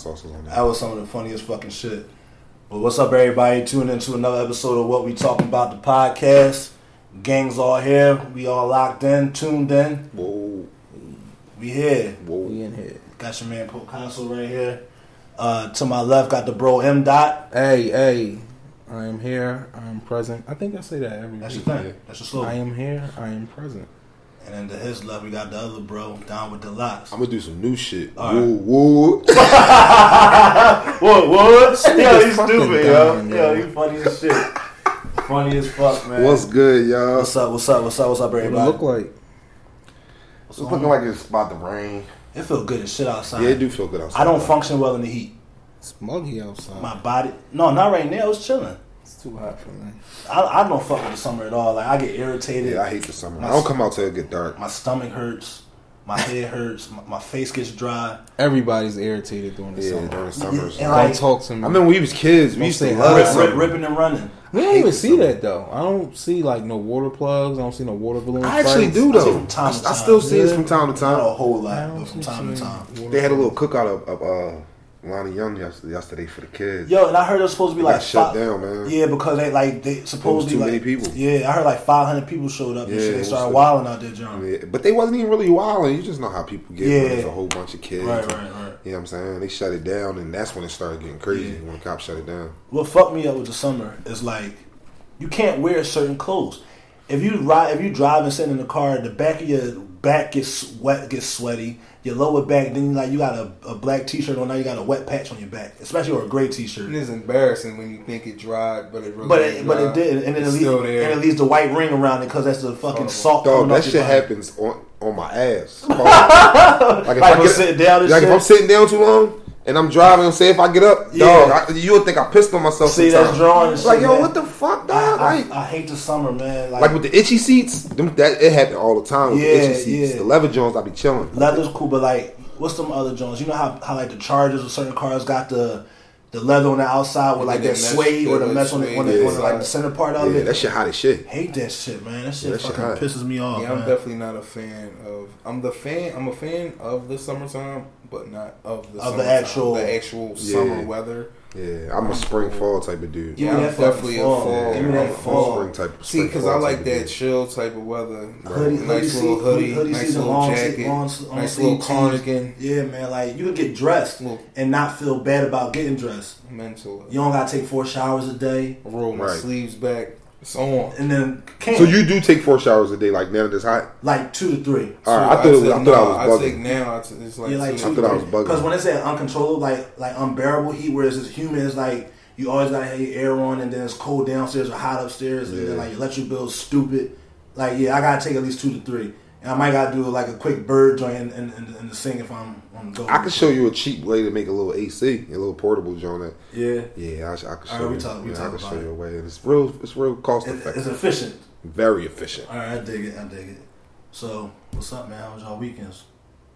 sauces on That there. was some of the funniest fucking shit. Well, what's up, everybody? Tune into another episode of What We Talking About, the podcast. Gang's all here. We all locked in, tuned in. Whoa, We here. whoa. We in here. Got your man Picasso right here. Uh, to my left, got the bro M. Dot. Hey, hey. I am here. I am present. I think I say that every That's your week. thing. That's your slow. I am here. I am present. And then to his left, we got the other bro down with the locks. I'm gonna do some new shit. All Whoa, right. whoa. What? What? Yo, nigga's you fucking stupid, yo. dumb, Yo, yo. you funny as shit. funny as fuck, man. What's good, y'all? What's up? What's up? What's up? What's up, What it everybody? look like? It's looking like it's about to rain. It feel good as shit outside. Yeah, it do feel good outside. I don't function well in the heat. It's muggy outside. My body, no, not right now. It's chilling. It's too hot for me. I, I don't fuck with the summer at all. Like I get irritated. Yeah, I hate the summer. My- I don't come out till it get dark. my stomach hurts. My head hurts. My, my face gets dry. Everybody's irritated during the Yeah, summer. during the summers. And Don't like- talk to me. I mean, when we was kids, we used to love Rip, rip, ripping and running. we hate don't even see summer. that though. I don't see like no water plugs. I don't see no water balloons. I actually fights. do I see though. from time I, to I time. still see it Yeah. from time to Not a whole lot, but from time to time. They had a little balloons. cookout of, of uh, Lonnie Young yesterday, for the kids. Yo, and I heard it was supposed to be It like shut fi- down, man. Yeah, because they like they supposedly too like, many people. Yeah, I heard like 500 people showed up. and Yeah, shit. They started wilding out there, John. Yeah, but they wasn't even really wilding. You just know how people get Yeah. when there's a whole bunch of kids. Right, and- right, right. You know what I'm saying? They shut it down, and that's when it started getting crazy. Yeah. When the cops shut it down. what fucked me up with the summer is like you can't wear certain clothes. If you ride, if you drive and sit in the car, the back of your back gets wet, gets sweaty. Your lower back, then like you got a, a black t-shirt on, now you got a wet patch on your back, especially or a gray t-shirt. It's embarrassing when you think it dried, but it really But ain't it, but it dry. did, and then it leaves, still and it leaves the white ring around it because that's the fucking Oh. salt. Dog, that shit body. happens on on my ass. like if Like I I'm get, sitting down and like if. I'm sitting down too long and I'm driving, and say if I get up, Yeah. dog, I, you would think I pissed on myself. See, sometimes. that's drawing Like shit, yo, man. what the fuck, I, dog? I, like, I hate the summer, man. Like, like with the itchy seats, them, that it happened all the time. With Yeah, the itchy seats, yeah. the leather Jones, I be chilling. leather's cool, but like, what's some other Jones? You know how, how like the Chargers or certain cars got the the leather on the outside with like that suede or the mesh on the, on the, on the like the center part of Yeah, it. that shit hot as shit. hate that shit, man. That shit That fucking hot. pisses me off. Yeah, I'm man. definitely not a fan of. I'm the fan. I'm a fan of the summertime, but not of the Of the actual- the actual Yeah. summer weather. Yeah, I'm a spring fall type of dude. Give Yeah, me I'm that fucking definitely a fall. fall. Give me I'm that a fall. Spring type. See, because I like that dude. chill type of weather. Hoodie, nice hoodie little season- hoodie, hoodie nice season, little long, jacket, long, long nice little sleeve cardigan. Yeah, man. Like you can get dressed and not feel bad about getting dressed. mental. You don't gotta take four showers a day, roll my Right. sleeves back. It's on. and then can't So you do take four showers a day, like now that it's hot. like two to three. All right, I thought, it was, I take- thought I no, was take now. I t- it's like, Yeah, like two- I thought I was bugging. Because when it's at uncontrollable, like like unbearable heat, where it's just humid, it's like you always gotta have your air on, and then it's cold downstairs or hot upstairs, and then like your electric bill's stupid. Like yeah, I gotta take at least two to three, and I might gotta do like a quick bird joint and, in, in, in the sink if I'm on the go. I can show you a cheap way to make a little AC, a little portable joint. Yeah, yeah, I, I can show All right, we you. talk- we yeah, talk I can about show it. you a way. And It's real. It's real cost It- it's efficient. Very efficient. All right, I dig it. I dig it. So what's up, man? How was y'all weekends?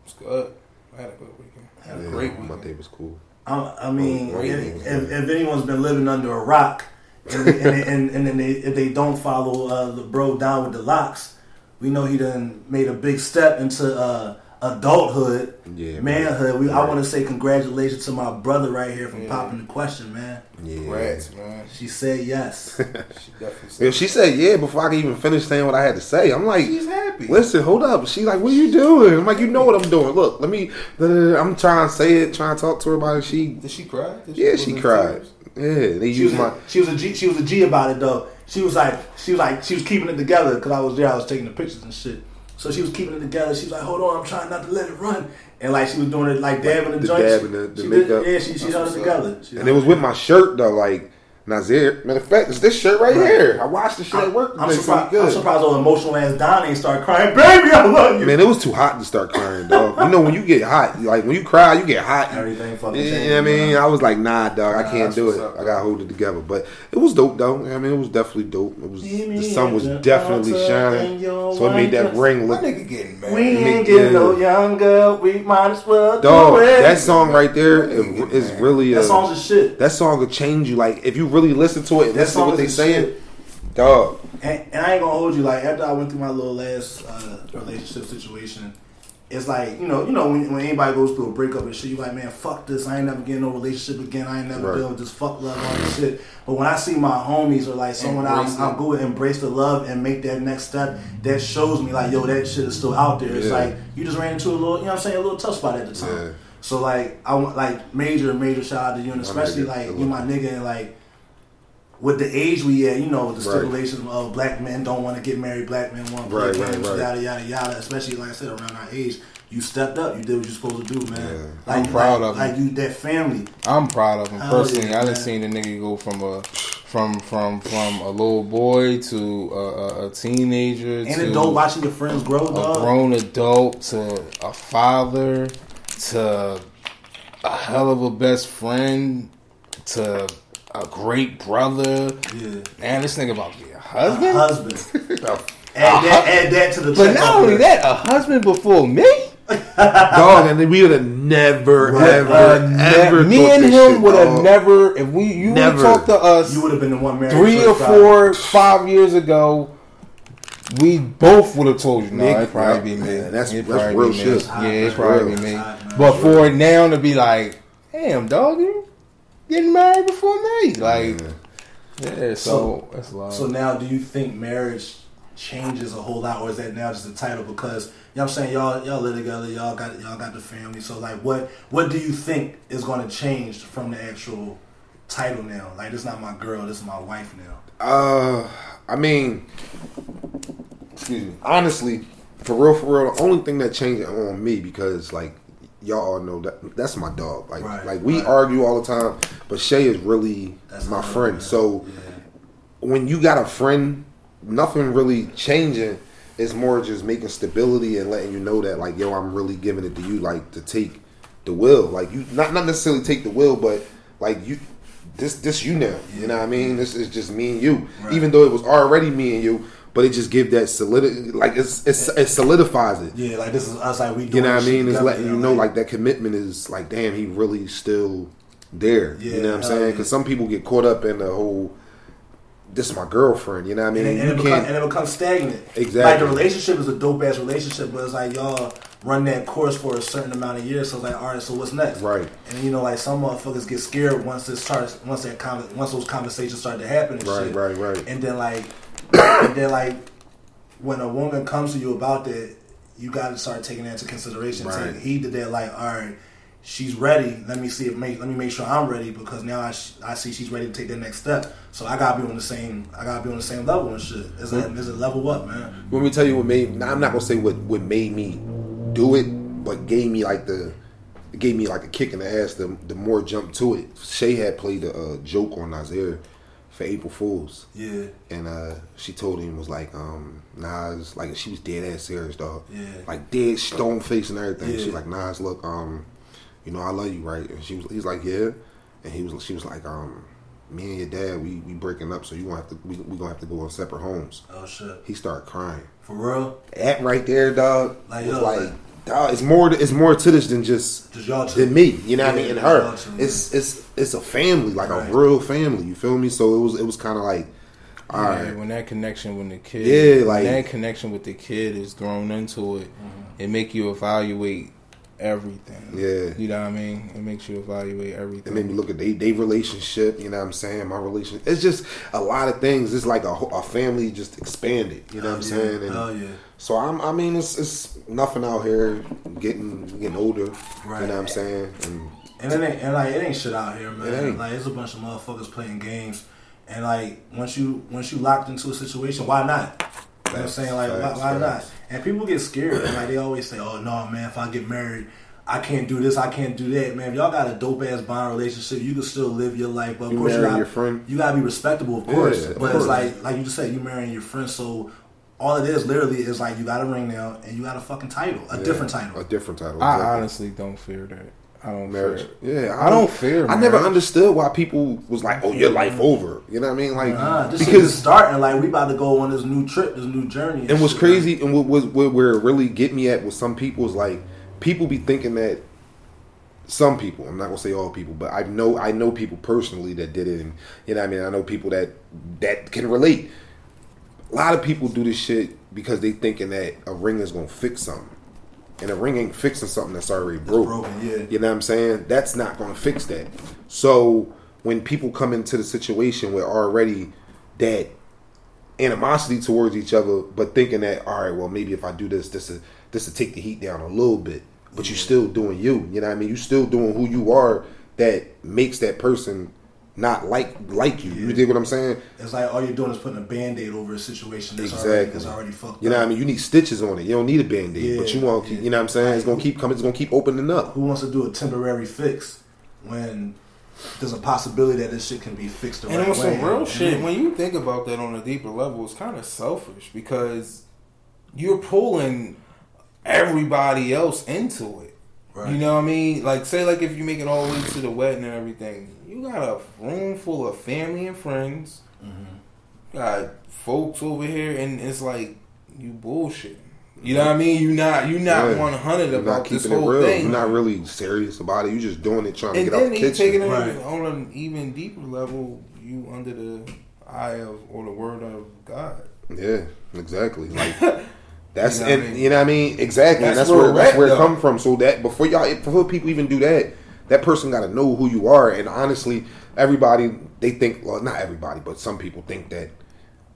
It's good. I had a good weekend. I had a Yeah, weekend. my weekend. day was cool. I, I mean, if, if, if anyone's been living under a rock, and and, and, and then they, if they don't follow uh, the bro down with the locks, we know he done made a big step into uh, adulthood, Yeah, manhood. We, I want to say congratulations to my brother right here for Yeah. popping the question, man. Yeah. Congrats, man. She said yes. She definitely said If she said yeah before I could even finish saying what I had to say, I'm like, she's happy. listen, hold up. She like, what are you doing? I'm like, you know what I'm doing. Look, let me. I'm trying to say it, trying to talk to her about it. She, Did she cry? Did yeah, she cried. tears? Yeah, they she used was my. a, she was a G, she was a G about it though. She was like she was like she was keeping it together because I was there. I was taking the pictures and shit. So she was keeping it together. She was like, "Hold on, I'm trying not to let it run." And like she was doing it like dabbing the, the joints. dab and the- the she makeup. Did, yeah, she she held it together. She And it was with my shirt though, like Nazir. Matter of fact, it's this shirt right, Right. here. I watched the shit at work. I'm surprised. I'm surprised old emotional ass Don ain't start crying. Baby, I love you. Man, it was too hot to start crying, dog. you know when you get hot, like when you cry, you get hot. Everything fucking Yeah, you know what I mean. I was like, nah, dog, I can't do it. up, I gotta hold it together. But it was dope, though. I mean, it was definitely dope. It was the sun was definitely shining, so it made that ring look. Nigga getting We ain't getting no younger. We might as well Dog, do it. that song right there is, is really That song's a shit. that song will change you. Like if you really listen to it, and listen to what they is saying, shit. dog. And, and I ain't gonna hold you. Like after I went through my little last uh, relationship situation, it's like you know, you know when, when anybody goes through a breakup and shit, you like, man, fuck this. I ain't never getting no relationship again. I ain't never right. dealing with this fuck love all this shit. But when I see my homies or like someone else, I'm go and embrace the love and make that next step. That shows me like, yo, that shit is still out there. It's like you just ran into a little, you know, what I'm saying, a little tough spot at the time. Yeah. So like, I want like major, major shout out to you, and especially like you, my nigga, and like with the age we at, you know, the stipulations right. of black men don't want to get married, black men want to right, right, right, yada yada yada. Especially like I said, around our age, you stepped up. You did what you're supposed to do, man. Yeah. Like, I'm proud like, of him. Like you, that family. I'm proud of him personally. Yeah, I done seen the nigga go from a from from from a little boy to a, a teenager and to adult watching your friends grow. A grown adult to a father to a hell of a best friend to a great brother. Yeah. Man, this nigga about to be a husband. A husband. add, that, add that to the. But not only that, a husband before me. dog, and we would have never, right. ever, uh, ever. Me and him would have never. If we, you would have talked to us, you would have been the one married three or four, five years ago. We both would have told you, no, nah, it'd probably be me. Man, that's, that's real shit. Yeah, it'd probably be me. But for now to be like, damn, dog, you getting married before me. Like, yeah, yeah so, so that's a lot. So now, do you think marriage changes a whole lot, or is that now just a title? Because you know what I'm saying, y'all y'all live together, y'all got y'all got the family. So like, what what do you think is going to change from the actual title now? Like, this is not my girl, this is my wife now. Uh, I mean, excuse me. Honestly, for real, for real, the only thing that changed on me because like y'all all know that that's my dog. Like right, like we right. argue all the time, but Shay is really that's my friend. So yeah. when you got a friend, nothing really changing. It's more just making stability and letting you know that like yo, I'm really giving it to you, like to take the will. Like you not not necessarily take the will, but like you this this you now. You know what I mean? This is just me and you. Even though it was already me and you, but it just give that solidity, like it's, it's it solidifies it. Yeah, like this is us, like we. You know what I mean? It's letting you know, like, that commitment is like, damn, he really still there. Yeah, you know what I'm saying? Because some people get caught up in the whole. This is my girlfriend, you know what I mean? And, and, it, becomes, and it becomes stagnant. Exactly. Like the relationship is a dope ass relationship, but it's like y'all run that course for a certain amount of years. So it's like, all right, so what's next? Right. And you know, like some motherfuckers get scared once it starts, once that once those conversations start to happen. right, shit. right, right. And then like, and then like when a woman comes to you about that, you got to start taking that into consideration. Right. Take heed to that. Like, all right, she's ready. Let me see if make. Let me make sure I'm ready because now I, sh- I see she's ready to take the next step. So I gotta be on the same. I gotta be on the same level and shit. Is it is it level up, man? Let me tell you what made. Now I'm not gonna say what what made me do it, but gave me like the. It gave me like a kick in the ass. The the more jump to it. Shay had played a, a joke on Nasir for April Fools. Yeah. And uh, she told him was like, um, Nas, like she was dead ass serious, dog. Yeah. Like dead stone face and everything. Yeah. She like, Nas, look, um, you know, I love you, right? And she was, he's like, yeah. And he was, she was like, um, me and your dad, we we breaking up, so you gonna have to, we we gonna have to go on separate homes. Oh shit. He started crying. For real? At right there, dog. Like, yo, like, like dog, it's more it's more to this than just than me. You know yeah, what I mean? And her, it's it's it's a family, like right. a real family. You feel me? So it was it was kind of like. All yeah, right. when that connection with the kid, yeah, like that connection with the kid is thrown into it, mm-hmm. it make you evaluate everything. Yeah. You know what I mean? It makes you evaluate everything. It made me look at they they relationship, you know what I'm saying? My relationship. It's just a lot of things. It's like a, a family just expanded, you know what I'm yeah. saying? And oh yeah. So I'm I mean it's it's nothing out here getting getting older, right. you know what I'm saying? And, and it ain't and like it ain't shit out here, man. It like it's a bunch of motherfuckers playing games. And like once you once you locked into a situation, why not? You know what I'm saying? Like, why, why not? And people get scared. Like, they always say, oh, no, man, if I get married, I can't do this, I can't do that, man. If y'all got a dope ass bond relationship, you can still live your life. But of you course, you got your friend. You gotta be respectable, of course. Yeah, of but course. it's like, like you just said, you marrying your friend. So all it is, literally, is like you got a ring now and you got a fucking title, a yeah, different title, a different title. I honestly don't fear that. I don't marriage. Fear. Yeah, I, I don't, fear. I never understood why people was like, "Oh, your life mm-hmm. over." You know what I mean? Like, nah, this because starting. Like, we about to go on this new trip, this new journey. And, and what's crazy, and what was what, where it really get me at with some people is like, people be thinking that some people. I'm not gonna say all people, but I know I know people personally that did it, and you know what I mean. I know people that that can relate. A lot of people do this shit because they thinking that a ring is gonna fix something. and a ring ain't fixing something that's already broke. broken, yeah. You know what I'm saying? That's not going to fix that. So when people come into the situation with already that animosity towards each other, but thinking that all right, well maybe if I do this, this will, this to take the heat down a little bit, but you're still doing you. You know what I mean? You're still doing who you are. That makes that person not like like you. You dig what I'm saying? It's like all you're doing is putting a band aid over a situation that's Exactly. already, that's already fucked You know up. what I mean? You need stitches on it. You don't need a band aid, Yeah, but you want yeah. you know what I'm saying? It's gonna keep coming. It's gonna keep opening up. Who wants to do a temporary fix when there's a possibility that this shit can be fixed the And right on some real And shit, when you think about that on a deeper level, it's kind of selfish because you're pulling everybody else into it. Right. You know what I mean? Like, say, like if you make it all the way to the wedding and everything, you got a room full of family and friends, Mm-hmm. got folks over here, and it's like you bullshit. You know what I mean? You not you not Yeah. one hundred about not this keeping it whole real. thing. You're not really serious about it. You're just doing it trying and to get out then the he taking kitchen. it Right. on an even deeper level. You under the eye of or the word of God. Yeah, exactly. Like that's You know and I mean? you know what I mean exactly. and That's that's where where that's at, where it come from. So that before y'all before people even do that, that person got to know who you are. And honestly, everybody they think well, not everybody, but some people think that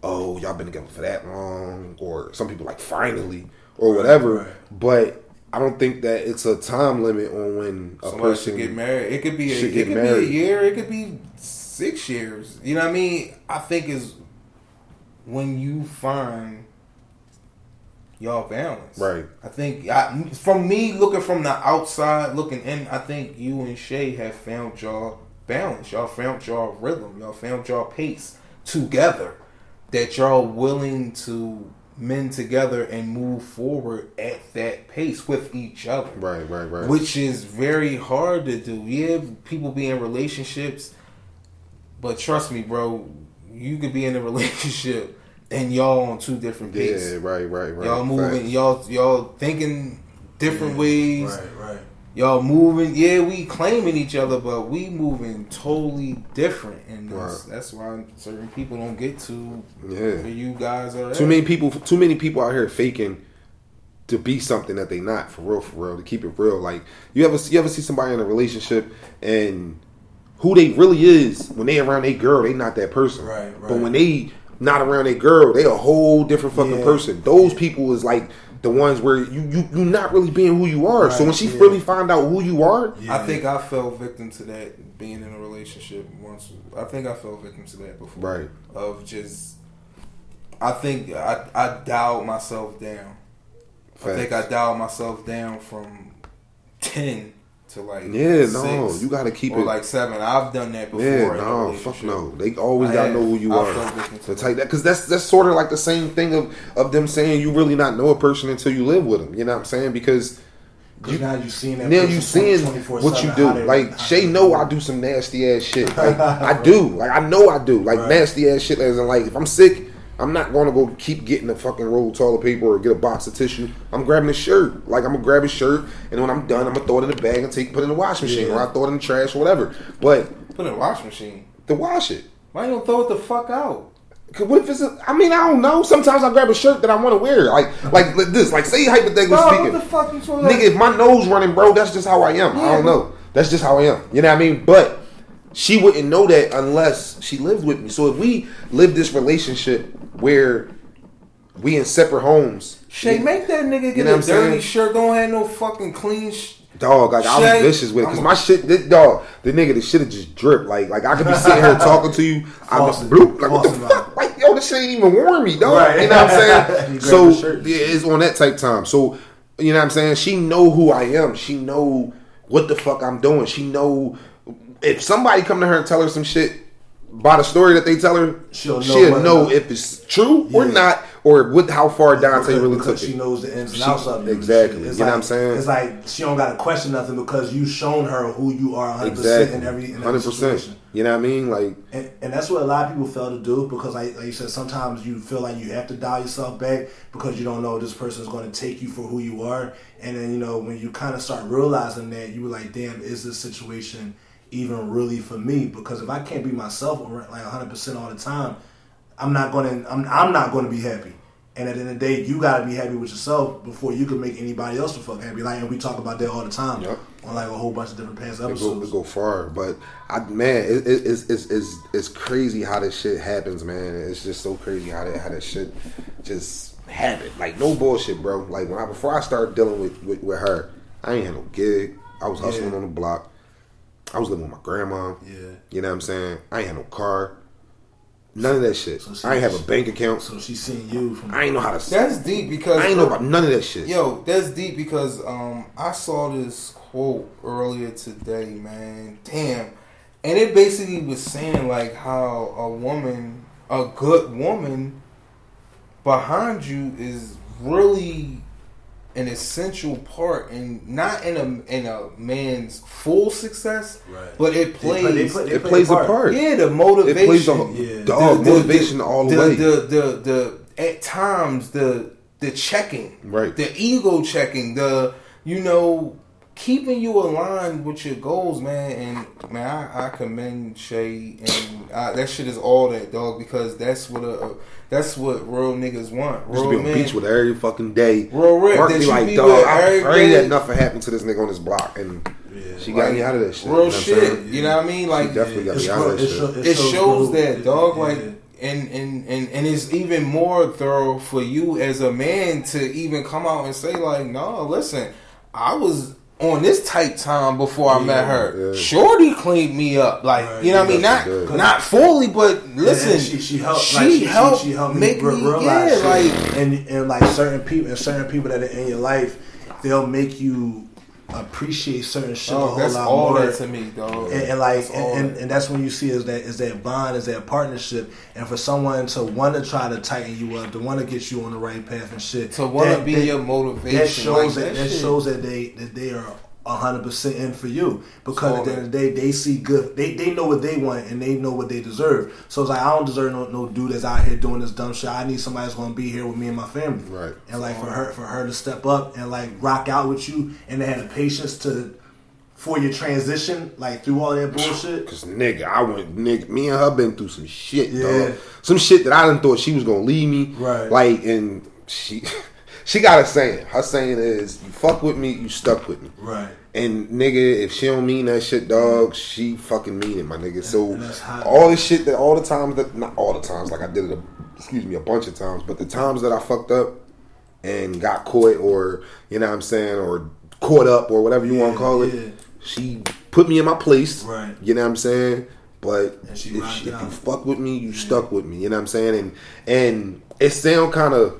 oh y'all been together for that long, or some people like finally or whatever. But I don't think that it's a time limit on when a Somebody person should get married. It could be a, should it get could married. be a year. It could be six years. You know what I mean? I think is when you find y'all balance. Right. I think I, from me looking from the outside looking in, I think you and Shay have found y'all balance. Y'all found y'all rhythm. Y'all found y'all pace together. That y'all willing to mend together and move forward at that pace with each other Right, right, right. which is very hard to do. Yeah, people be in relationships, but trust me, bro, you could be in a relationship and y'all on two different paces. yeah, right, right, right. y'all moving, Facts. y'all y'all thinking different ways. Right, right. Y'all moving, yeah, we claiming each other, but we moving totally different, and that's, Right. that's why certain people don't get to Yeah. where you guys are. Too at. many people, too many people out here faking to be something that they not for real, for real. To keep it real, like you ever, you ever see somebody in a relationship and who they really is when they around a girl, they not that person. Right, right. But when they not around a girl, they a whole different fucking Yeah. person. Those people is like the ones where you you you not really being who you are. so when she yeah. really find out who you are, Yeah. I think I fell victim to that being in a relationship once. I think I fell victim to that before. Right. Of just, I think I I dialed myself down. I think I dialed myself down from ten to like yeah, no, you got to keep it like seven. I've done that before. Yeah, no, fuck no. They always gotta have- know who you I are. to To take that, because that's that's sort of like the same thing of of them saying you really not know a person until you live with them. You know what I'm saying? Because Because now you seeing that now you seeing 24/7, what you do. Like Shay know. I do some nasty ass shit. Like I do. Like I know I do. Like Right. nasty ass shit. As in like if I'm sick. I'm not going to go keep getting a fucking roll of toilet paper or get a box of tissue. I'm grabbing a shirt. Like I'm gonna grab a shirt, and when I'm done, I'm gonna throw it in the bag and take put it in the wash machine, Yeah. or I throw it in the trash or whatever. But Put it in a wash machine. to wash it, Why you don't throw it the fuck out? Cause what if it's? A, I mean, I don't know. Sometimes I grab a shirt that I want to wear, like like like this. Like say hypothetically Bro, speaking, what the fuck you nigga, if my nose running, bro, that's just how I am. I don't know. That's just how I am. You know what I mean? But she wouldn't know that unless she lived with me. So if we live this relationship where we in separate homes, Shay, make that nigga get know a dirty saying? shirt. Don't have no fucking clean. Sh- Dog, like I'll Shay, be vicious with it because my shit, this, dog, the nigga, the shit have just drip. Like, like I could be sitting here talking to you, I'm Flossing. bloop, like what the fuck, like yo, this shit ain't even warm me, dog. Right. You know what I'm saying? so yeah, it's on that type time. So you know what I'm saying? She know who I am. She know what the fuck I'm doing. She know if somebody come to her and tell her some shit by the story that they tell her, She'll she'll, know know if it's true or not, or what how far Dante because, really because took she it. She knows the ins and outs of you. exactly. It's You know what I'm saying? It's like she don't got to question nothing because you shown her who you are 100 Exactly, in every in every hundred percent. situation. You know what I mean? Like And, and that's what a lot of people fail to do because, like, like you said, sometimes you feel like you have to dial yourself back because you don't know this person is going to take you for who you are. And then, you know, when you kind of start realizing that, you were like, damn, is this situation even really for me? Because if I can't be myself like 100% all the time, I'm not going to I'm, I'm not going to be happy. And at the end of the day, you gotta be happy with yourself before you can make anybody else to fuck happy. Like, and we talk about that all the time Yep. on like a whole bunch of different past It go, episodes. it go far, but I man, it, it, it's, it's it's it's crazy how this shit happens, man. It's just so crazy how that how that shit just happen. Like no bullshit, bro. Like when I before I started dealing with with, with her, I ain't had no gig. I was hustling Yeah. on the block. I was living with my grandma. Yeah. You know what I'm saying? I ain't had no car. None of that shit. So she- I ain't have a bank account. So she's seeing you from. I ain't know how to. That's deep because I ain't know about none of that shit. Yo, that's deep because um I saw this quote earlier today, man. Damn. And it basically was saying like how a woman, a good woman behind you is really an essential part and not in a in a man's full success, Right. but it They play- plays they play- they it play plays a part. part. yeah, the It motivation. plays a Yeah. dog The- the- motivation the- all the, the, way. The, the the at times the the checking, Right. The ego checking, the you know keeping you aligned with your goals, man. And man, I, I commend Shay, and I, that shit is all that dog because that's what a, a that's what real niggas want. I used to be on beach with every fucking day. Real rip, Mark that me you like, be dog, with I every pray day. that nothing happened to this nigga on this block, and Yeah. she got Like, me out of that shit. Real you know shit. saying? You know what I mean? Like She definitely got me out of pro- that it's shit. so- it shows growth. that dog Yeah. like and, and and and it's even more thorough for you as a man to even come out and say like no listen i was on this tight time before i met her yeah. shorty cleaned me up like Right, you know what i mean not good. not fully but listen Yeah, she, she helped. she like, she, helped She, helped make me me re- yeah realize shit. like and and like certain people and certain people that are in your life, they'll make you appreciate certain shit oh, a oh, whole that's lot all more. that to me dog and, and like That's and, and, and that's when you see is that is that bond is that partnership and for someone to want to try to tighten you up to want to get you on the right path and shit to want to be that- your motivation that shows like, that, that shit. shows that they that they are hundred percent in for you because So at the end of the day they see good they they know what they want and they know what they deserve so it's like I don't deserve no, no dude that's out here doing this dumb shit I need somebody that's gonna be here with me and my family Right. and like for her for her to step up and like rock out with you and they had the patience to for your transition like through all that bullshit Cause nigga, I went nigga. Me and her been through some shit, Yeah. dog. Some shit that I didn't thought she was gonna leave me. Right. Like, and she, she got a saying. Her saying is, "You fuck with me, you stuck with me." right And nigga, if she don't mean that shit, dog, she fucking mean it, my nigga. So and that's hot. all the shit that all the times that not all the times, like I did it, a, excuse me, a bunch of times, but the times that I fucked up and got caught, or you know what I'm saying, or caught up, or whatever you want to call it, yeah. she put me in my place. Right. You know what I'm saying? But if, she, if you fuck with me, you stuck with me. You know what I'm saying? And and it sound kind of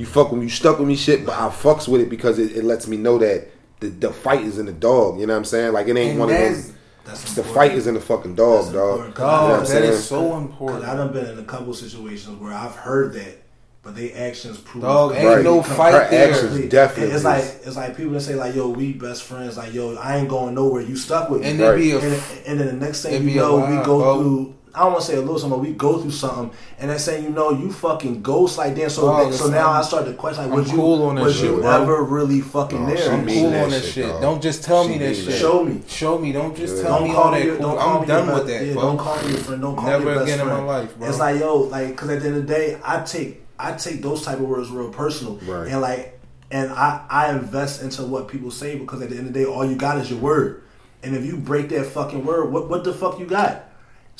you fuck with me, you stuck with me, shit. But I fucks with it because it, it lets me know that the, the fight is in the dog. You know what I'm saying? Like it ain't And one of those. that's The important. fight is in the fucking dog, That's dog. important. You know dog that saying? is so important I done been in a couple situations where I've heard that, but they actions prove. Dog, ain't Right. no Her fight there. actions definitely. It's like it's like people that say like, "Yo, we best friends." Like, "Yo, I ain't going nowhere. You stuck with me." And Right. be a and, and then the next thing you know, we go through. I don't want to say a little something, but we go through something, and that saying you know you fucking ghost like that. So Dog, that, so now I start to question like, I'm was cool you on that was shit, you bro. ever really fucking No, there? I'm cool on that shit, shit. dog. Don't just tell She me that shit. Show me. Show me. Don't just Yeah. tell Don't me call all that your, cool. don't call I'm me done your with that, yeah, bro. Don't call me your friend. Don't call Never me your best again in my life, bro. It's like yo, like because at the end of the day, I take I take those type of words real personal, Right. and like and I I invest into what people say because at the end of the day, all you got is your word, and if you break that fucking word, what what the fuck you got?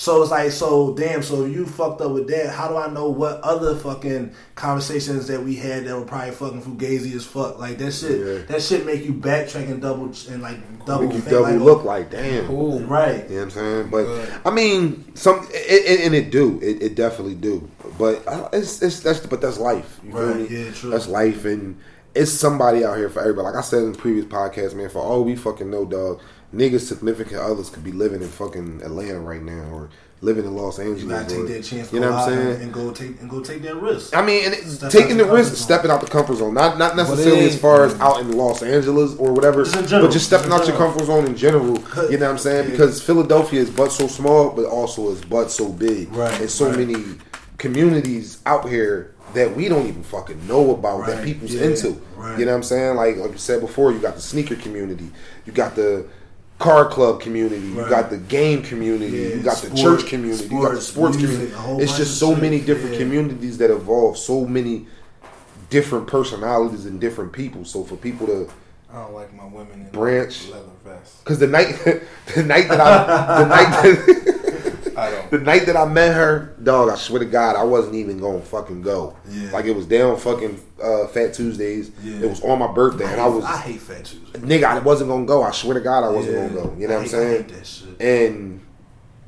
So it's like, so damn. So if you fucked up with that, how do I know what other fucking conversations that we had that were probably fucking fugazi as fuck? Like that shit, Yeah. that shit make you backtrack and double and like double Make you think, double like, look like damn. Cool. right? You know what I'm saying? But Good. I mean, some it, it, and it do it, it definitely do. But uh, it's it's that's but that's life. You feel Right, me? yeah, true. That's life, and it's somebody out here for everybody. Like I said in the previous podcast, man. For all we fucking know, dog, niggas significant others could be living in fucking Atlanta right now or living in Los Angeles. You gotta or- take that chance. You know what I'm and- saying? And go take and go take that risk. I mean, and it, taking out the risk, comfort zone. stepping out the comfort zone, not not necessarily as far as out in Los Angeles or whatever, Just in general, but just stepping just out your comfort zone in general. You know what I'm saying? Yeah. Because Philadelphia is but so small, but also is but so big, Right, And so right. many communities out here that we don't even fucking know about that people's yeah, into. right. You know what I'm saying? Like like you said before, you got the sneaker community, you got the car club community, you got the game community, yeah, you got sport, the church community, sports, you got the sports music, community. It's just so many different yeah. communities that evolve, so many different personalities and different people. So for people to I don't like my women in branch leather vest. Because the night, the night that I, the night that. the night that I met her, dog, I swear to God, I wasn't even going to fucking go. Yeah. Like it was down fucking uh, Fat Tuesdays. Yeah. It was on my birthday, I and I was. I hate Fat Tuesdays. Nigga, I wasn't gonna go. I swear to God, I wasn't yeah. gonna go. You know what I'm saying? And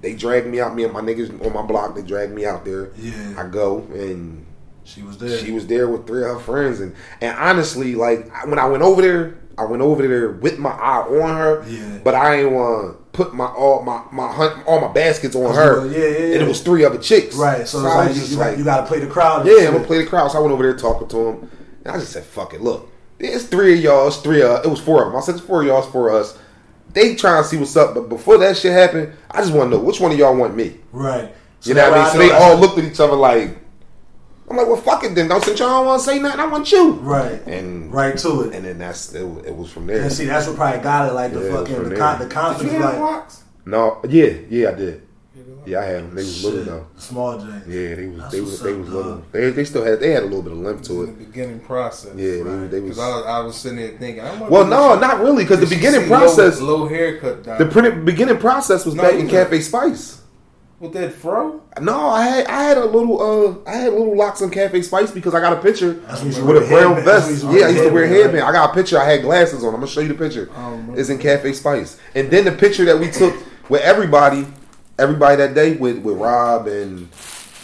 they dragged me out. Me and my niggas on my block. They dragged me out there. Yeah. I go and. She was there. She was there with three of her friends, and and honestly, like when I went over there, I went over there with my eye on her, yeah. but I ain't want to put my all my my hunt, all my baskets on oh, her. Yeah, yeah, yeah, And it was three other chicks. Right. So, so it's like, you, like, you got to play the crowd. Yeah, I'm gonna play the crowd. So I went over there talking to him, and I just said, "Fuck it, look, it's three of y'all. It's three of it was four of them. I said it's four of y'all. It's four of us. They trying to see what's up, but before that shit happened, I just want to know which one of y'all want me. Right. So you know what I mean? So they all looked at each other like I'm like, well, fuck it then. Don't since y'all don't want to say nothing, I want you. Right. And right to it. And then that's it. It was from there. And see, that's what probably got it. Like the yeah, fucking the, con- the conflict. Did you have like, No. Yeah. Yeah, I did. Yeah, I had them. They was Shit. little though. Small J. Yeah, they was that's they was they was little. They, they still had they had a little bit of limp to it. the beginning process. Yeah, right. they, they was. I was, I was sitting there thinking. well, no, not really, because the beginning process. Low, low haircut. Down. The beginning process was no, back in Cafe Spice. With that fro? No, I had I had a little uh I had little locks on Cafe Spice because I got a picture with a brown vest. Yeah, I used to wear headband. I got a picture. I had glasses on. I'm gonna show you the picture. Um, it's in Cafe Spice. And then the picture that we took with everybody, everybody that day with with Rob and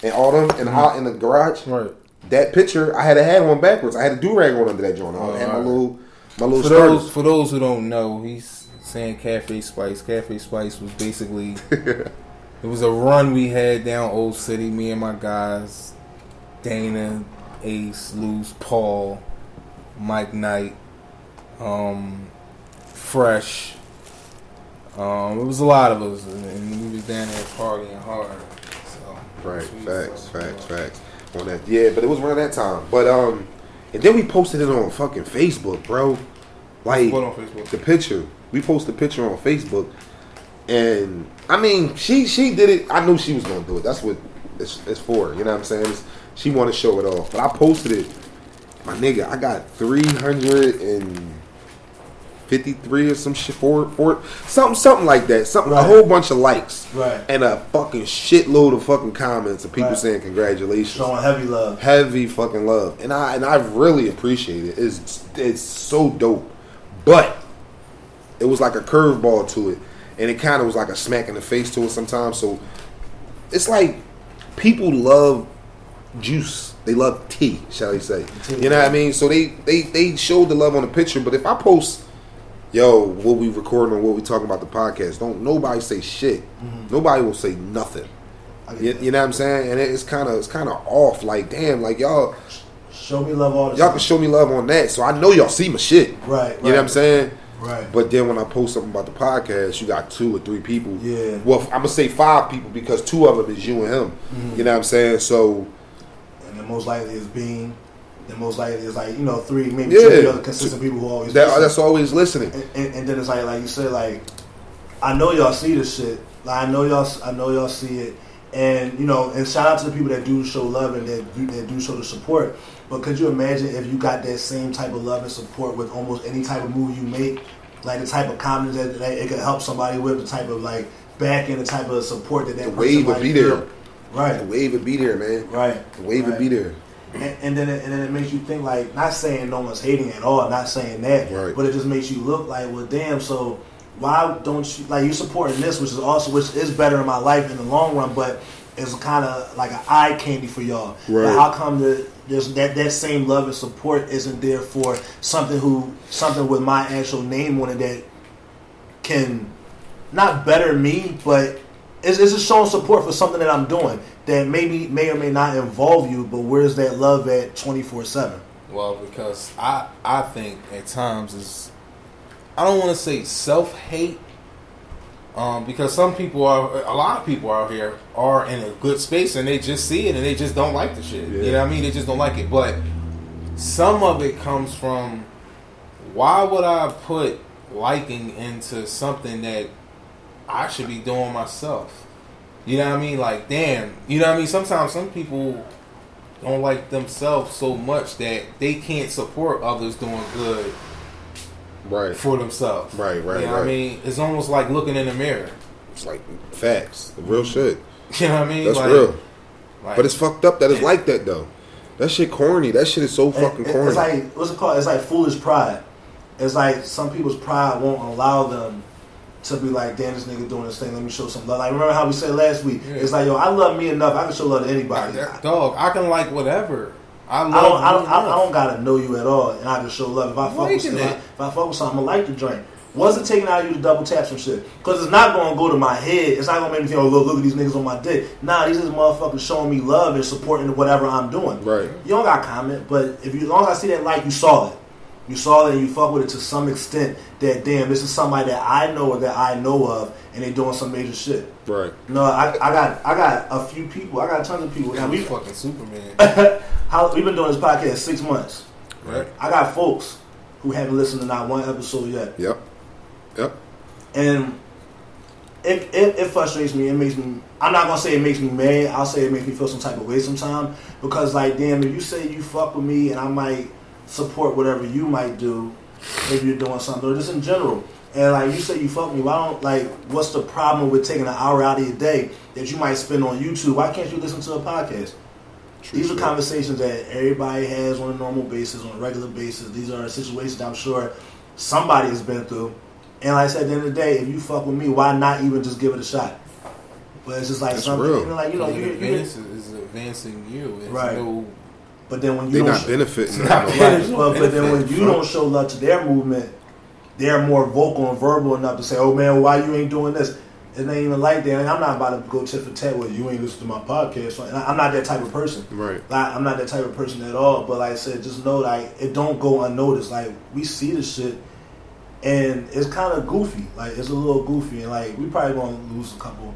and all them and mm-hmm. out in the garage. Right. That picture, I had a hat on backwards. I had a do rag on under that joint. I had my little my little. For those for those who don't know, he's saying Cafe Spice. Cafe Spice was basically. It was a run we had down Old City, me and my guys, Dana, Ace, Luz, Paul, Mike Knight, um, Fresh. Um, it was a lot of us, and we was down there partying hard. So, right, facts, facts, facts. On that, yeah, but it was around that time. But um, and then we posted it on fucking Facebook, bro. Like the picture. We posted the picture on Facebook, and I mean, she she did it. I knew she was gonna do it. That's what it's, it's for. You know what I'm saying? It's, she want to show it off. But I posted it. My nigga, I got 353 or some shit for for something something like that. Something right. a whole bunch of likes. Right. And a fucking shitload of fucking comments of people right. saying congratulations. Showing heavy love. Heavy fucking love. And I and I really appreciate it. It's it's so dope. But it was like a curveball to it and it kind of was like a smack in the face to it sometimes. So it's like people love juice. They love tea, shall we say? You know what I mean? So they they they showed the love on the picture. But if I post, yo, what we recording or what we talking about the podcast, don't nobody say shit. Mm-hmm. Nobody will say nothing. You, you, know what I'm saying? And it's kind of it's kind of off. Like damn, like y'all. Show me love all the Y'all time. can show me love on that, so I know y'all see my shit. Right. right. You know what I'm saying? Right. But then when I post something about the podcast, you got two or three people. Yeah. Well, I'm gonna say five people because two of them is you and him. Mm-hmm. You know what I'm saying? So. And the most likely is being. The most likely is like you know three maybe yeah. two other consistent people who always that, that's always listening. And, and, and, then it's like like you said like I know y'all see this shit. Like I know y'all I know y'all see it. And you know, and shout out to the people that do show love and that do, that do show the support. But could you imagine if you got that same type of love and support with almost any type of move you make, like the type of comments that, that it could help somebody with, the type of like back and the type of support that that the wave would be there. Right, the wave would be there, man. Right, the wave right. would be there. And, and, then it, and then it makes you think like not saying no one's hating at all, not saying that, right. but it just makes you look like well, damn. So why don't you like you supporting this, which is also which is better in my life in the long run, but it's kind of like an eye candy for y'all. Right. how come the there's that that same love and support isn't there for something who something with my actual name on it that can not better me, but it's, it's just showing support for something that I'm doing that maybe may or may not involve you, but where's that love at twenty four seven? Well, because I I think at times is I don't want to say self hate um, because some people are, a lot of people out here are in a good space and they just see it and they just don't like the shit. Yeah. You know what I mean? They just don't like it. But some of it comes from why would I put liking into something that I should be doing myself. You know what I mean? Like, damn. You know what I mean? Sometimes some people don't like themselves so much that they can't support others doing good right for themselves. Right, right, you know right. I mean, it's almost like looking in the mirror. It's like facts, the real shit. You know what I mean? That's like, real. Like, But it's fucked up that it's like that though. That shit corny. That shit is so fucking It- corny. It's like what's it called? It's like foolish pride. It's like some people's pride won't allow them to be like, damn, this nigga doing this thing. Let me show some love. Like remember how we said last week? Yeah. It's like, yo, I love me enough. I can show love to anybody. dog, I can like whatever. I love I don't, I don't, I, I don't gotta know you at all, and I can show love. If I fuck with, Liking if I, it. if I fuck with something, I like the drink. Wasn't taking out of you to double tap some shit because it's not gonna go to my head. It's not gonna make me feel, oh, look, look at these niggas on my dick. Nah, these is motherfuckers showing me love and supporting whatever I'm doing. Right. You don't got comment, but if you, as long as I see that like, you saw it. You saw it and you fuck with it to some extent. That damn, this is somebody that I know or that I know of, and they doing some major shit. right. No, I, I got, I got a few people. I got tons of people. Now we, fucking Superman. how, we've been doing this podcast six months. Right. I got folks who haven't listened to not one episode yet, Yep. Yep. and it, it, it frustrates me. It makes me. I'm not gonna say it makes me mad. I'll say it makes me feel some type of way sometimes because, like, damn, if you say you fuck with me and I might support whatever you might do if you're doing something, or just in general. And like you say, you fuck me. Why don't like? What's the problem with taking an hour out of your day that you might spend on YouTube? Why can't you listen to a podcast? True These are conversations that everybody has on a normal basis, on a regular basis. These are situations I'm sure somebody has been through. And like I said, at the end of the day, if you fuck with me, why not even just give it a shot? But it's just like That's something, real. like you know, it you, you, advances, is advancing you. It's Right. no- but then when you They don't, not benefiting. not no. benefiting. right, but, but then when you don't show love to their movement, they're more vocal and verbal enough to say, "Oh man, why you ain't doing this?" It ain't even like that. And I'm not about to go tit for tat with you. Ain't listen to my podcast. So, and I- I'm not that type of person. Right. Like, I'm not that type of person at all. But like I said, just know like it don't go unnoticed. Like we see this shit, and it's kind of goofy. Like it's a little goofy, and like we probably gonna lose a couple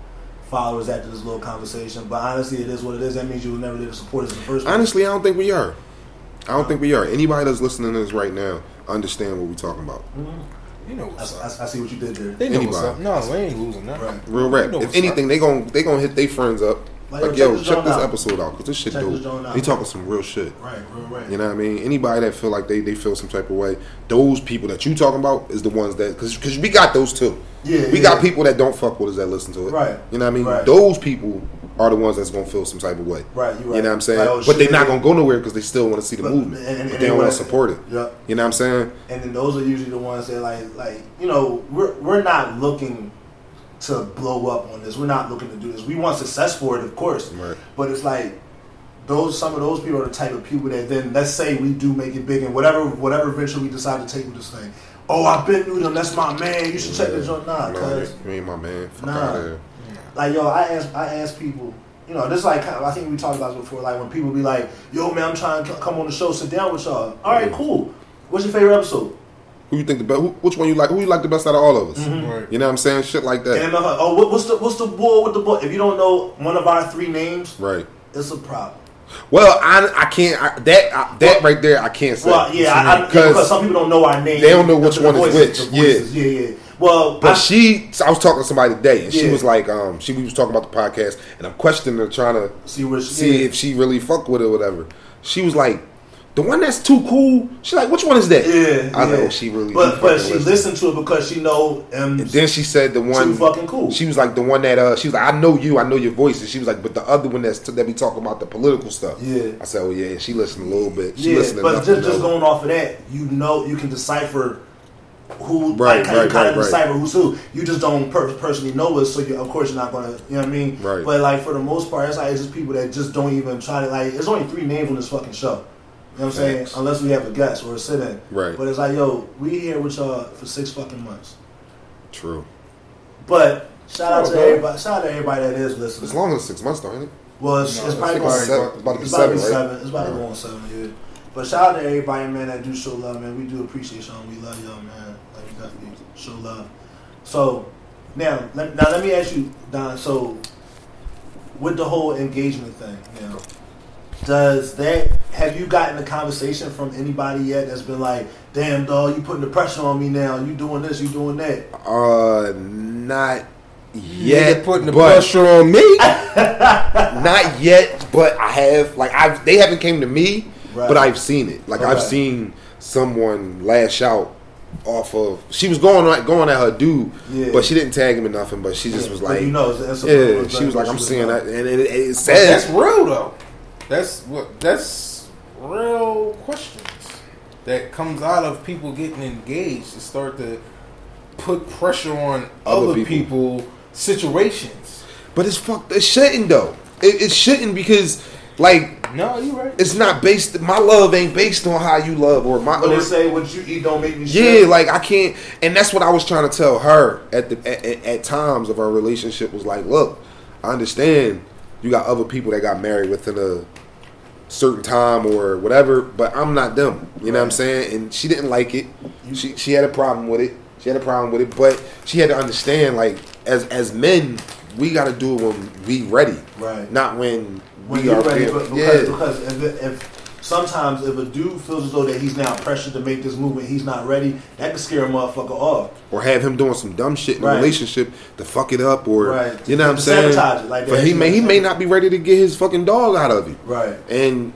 followers after this little conversation. But honestly, it is what it is. That means you were never there to support us in the first place. Honestly, I don't think we are. I don't think we are. Anybody that's listening to this right now understand what we're talking about. Mm-hmm. you know I, up. I, I see what you did there. They know what's up. No, we ain't losing nothing. Right. Real You rap. know If what's anything, they gon' they gonna hit their friends up. Like, Like, yo, check this this out. episode out because this shit Check dope. out. He talking some real shit. Right, real right. You know what I mean? Anybody that feel like they, they feel some type of way, those people that you talking about is the ones that because because we got those too. Yeah, we yeah. got people that don't fuck with us that listen to it. Right. You know what I mean? Right. Those people are the ones that's gonna feel some type of way. Right, you right. You know what I'm saying? Like, oh, but shit, they're not gonna go nowhere because they still want to see the But- movement, and- and- but they don't want wanna- to support it. Yep. You know what I'm saying? and then those are usually the ones that like like you know we're we're not looking to blow up on this. We're not looking to do this. We want success for it, of course. Right. But it's like those some of those people are the type of people that then let's say we do make it big and whatever whatever venture we decide to take with this thing. Oh, I've been through them. That's my man. You should check this joint. Nah, no, cause you ain't my man. Fuck Nah. like yo, I ask I ask people. You know, this is like I think we talked about this before. Like when people be like, "Yo, man, I'm trying to come on the show, sit down with y'all." All right, cool. What's your favorite episode? Who you think the best? Who, which one you like? Who you like the best out of all of us? Mm-hmm. Right. You know what I'm saying? Shit like that. And I'm oh, what, what's the what's the bull with the bull? If you don't know one of our three names, Right. it's a problem. Well, I, I can't. I, that I, that right there, I can't say. Well, yeah, I, I, Because- because some people don't know our name. They don't know which the one is which, the voices, yeah, yeah. Well, But I- she, I was talking to somebody today, and she was like, um, she we was talking about the podcast, and I'm questioning her, trying to see where she, see yeah. if she really fuck with it or whatever. She was like, the one that's too cool. She's like, which one is that? Yeah, I yeah. know she really. But but she listen. listened to it because she know um, And then she said the one too fucking cool. She was like the one that uh, she was like, I know you, I know your voice, and she was like, but the other one that's that be talking about the political stuff. Yeah. I said, oh yeah, she listened a little bit. She yeah, listened but just just going off of that, you know, you can decipher who Right, like, kind right, of, kind right, of right. decipher who's who. You just don't per- personally know us, so you, of course you're not gonna, you know what I mean? Right. But like for the most part, it's like it's just people that just don't even try to like. There's only three names on this fucking show. You know what I'm saying? Facts. Unless we have a guest or a sit-in. Right. But it's like, yo, we here with y'all for six fucking months. True. But shout out to bro. everybody. Shout out to everybody that is listening. It's longer than six months, though, ain't it? Well, it's, No, it's it's probably about going seven- about to be It's about to be seven, right? It's about to go on seven, yeah. But shout out to everybody, man, that do show love, man. We do appreciate y'all. We love y'all, man. Like we definitely show love. So now, let, now let me ask you, Don. So with the whole engagement thing, now, does that have you gotten a conversation from anybody yet that's been like, "Damn, dog, you putting the pressure on me now. You doing this, you doing that." Uh, not yet. Nigga putting the but- pressure on me. not yet, but I have. Like I've, they haven't came to me, Right. but I've seen it. Like I've Okay. seen someone lash out off of. She was going like going at her dude, Yeah. but she didn't tag him or nothing. But she just was But like, you know, it's a- yeah. She was like, I'm seeing that, and it, it, it says that's real though. That's what that's real questions that comes out of people getting engaged to start to put pressure on Other other, people. people. situations. But it's fucked. It shouldn't though. It, it shouldn't because like No, you right. it's not based. My love ain't based on how you love or my. But they or- say what you eat don't make me yeah, shit. like I can't, and that's what I was trying to tell her at the at, at, at times of our relationship was like, look, I understand you got other people that got married within a certain time or whatever, but I'm not them. You know what I'm saying? And she didn't like it. She she had a problem with it. She had a problem with it, but she had to understand like as as men, we got to do it when we ready, Right. Not when, when we are ready, because, yeah. because if, if sometimes if a dude feels as though that he's now pressured to make this movement, he's not ready. That can scare a motherfucker off. or have him doing some dumb shit in Right. a relationship to fuck it up, or Right. you know what I'm saying? sabotage it, like but he may he may not be ready to get his fucking dog out of you, Right. and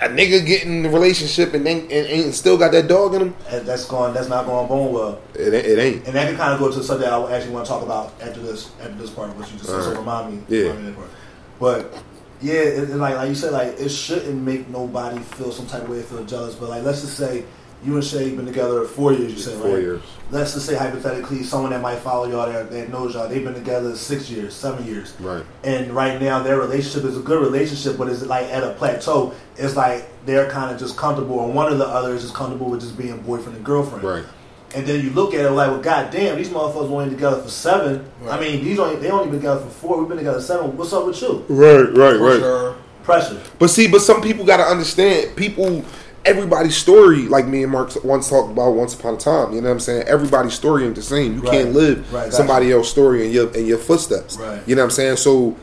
a nigga getting the relationship and then and, and still got that dog in him. That's going. That's not going bone well. It, ain't- it ain't. And that can kind of go to something I actually want to talk about after this after this part, what you just. So remind me. Yeah. Remind me of that part. But yeah, it, it like like you said, like it shouldn't make nobody feel some type of way, feel jealous. But like let's just say you and Shay been together four years. You said Four right? years. Let's just say hypothetically, someone that might follow y'all that, that knows y'all, they've been together six years, seven years. Right. And right now, their relationship is a good relationship, but it's like at a plateau. It's like they're kind of just comfortable, and one of the others is comfortable with just being boyfriend and girlfriend. Right. And then you look at it like, well, goddamn, these motherfuckers only together for seven. I mean, these only they only been together for four. We've been together seven. What's up with you? Right. Right. For sure. Pressure. But see, but some people got to understand. People, everybody's story, like me and Mark once talked about once upon a time. You know what I'm saying? Everybody's story ain't the same. You Right. can't live Right, gotcha. somebody else's story in your in your footsteps. Right. You know what I'm saying? So,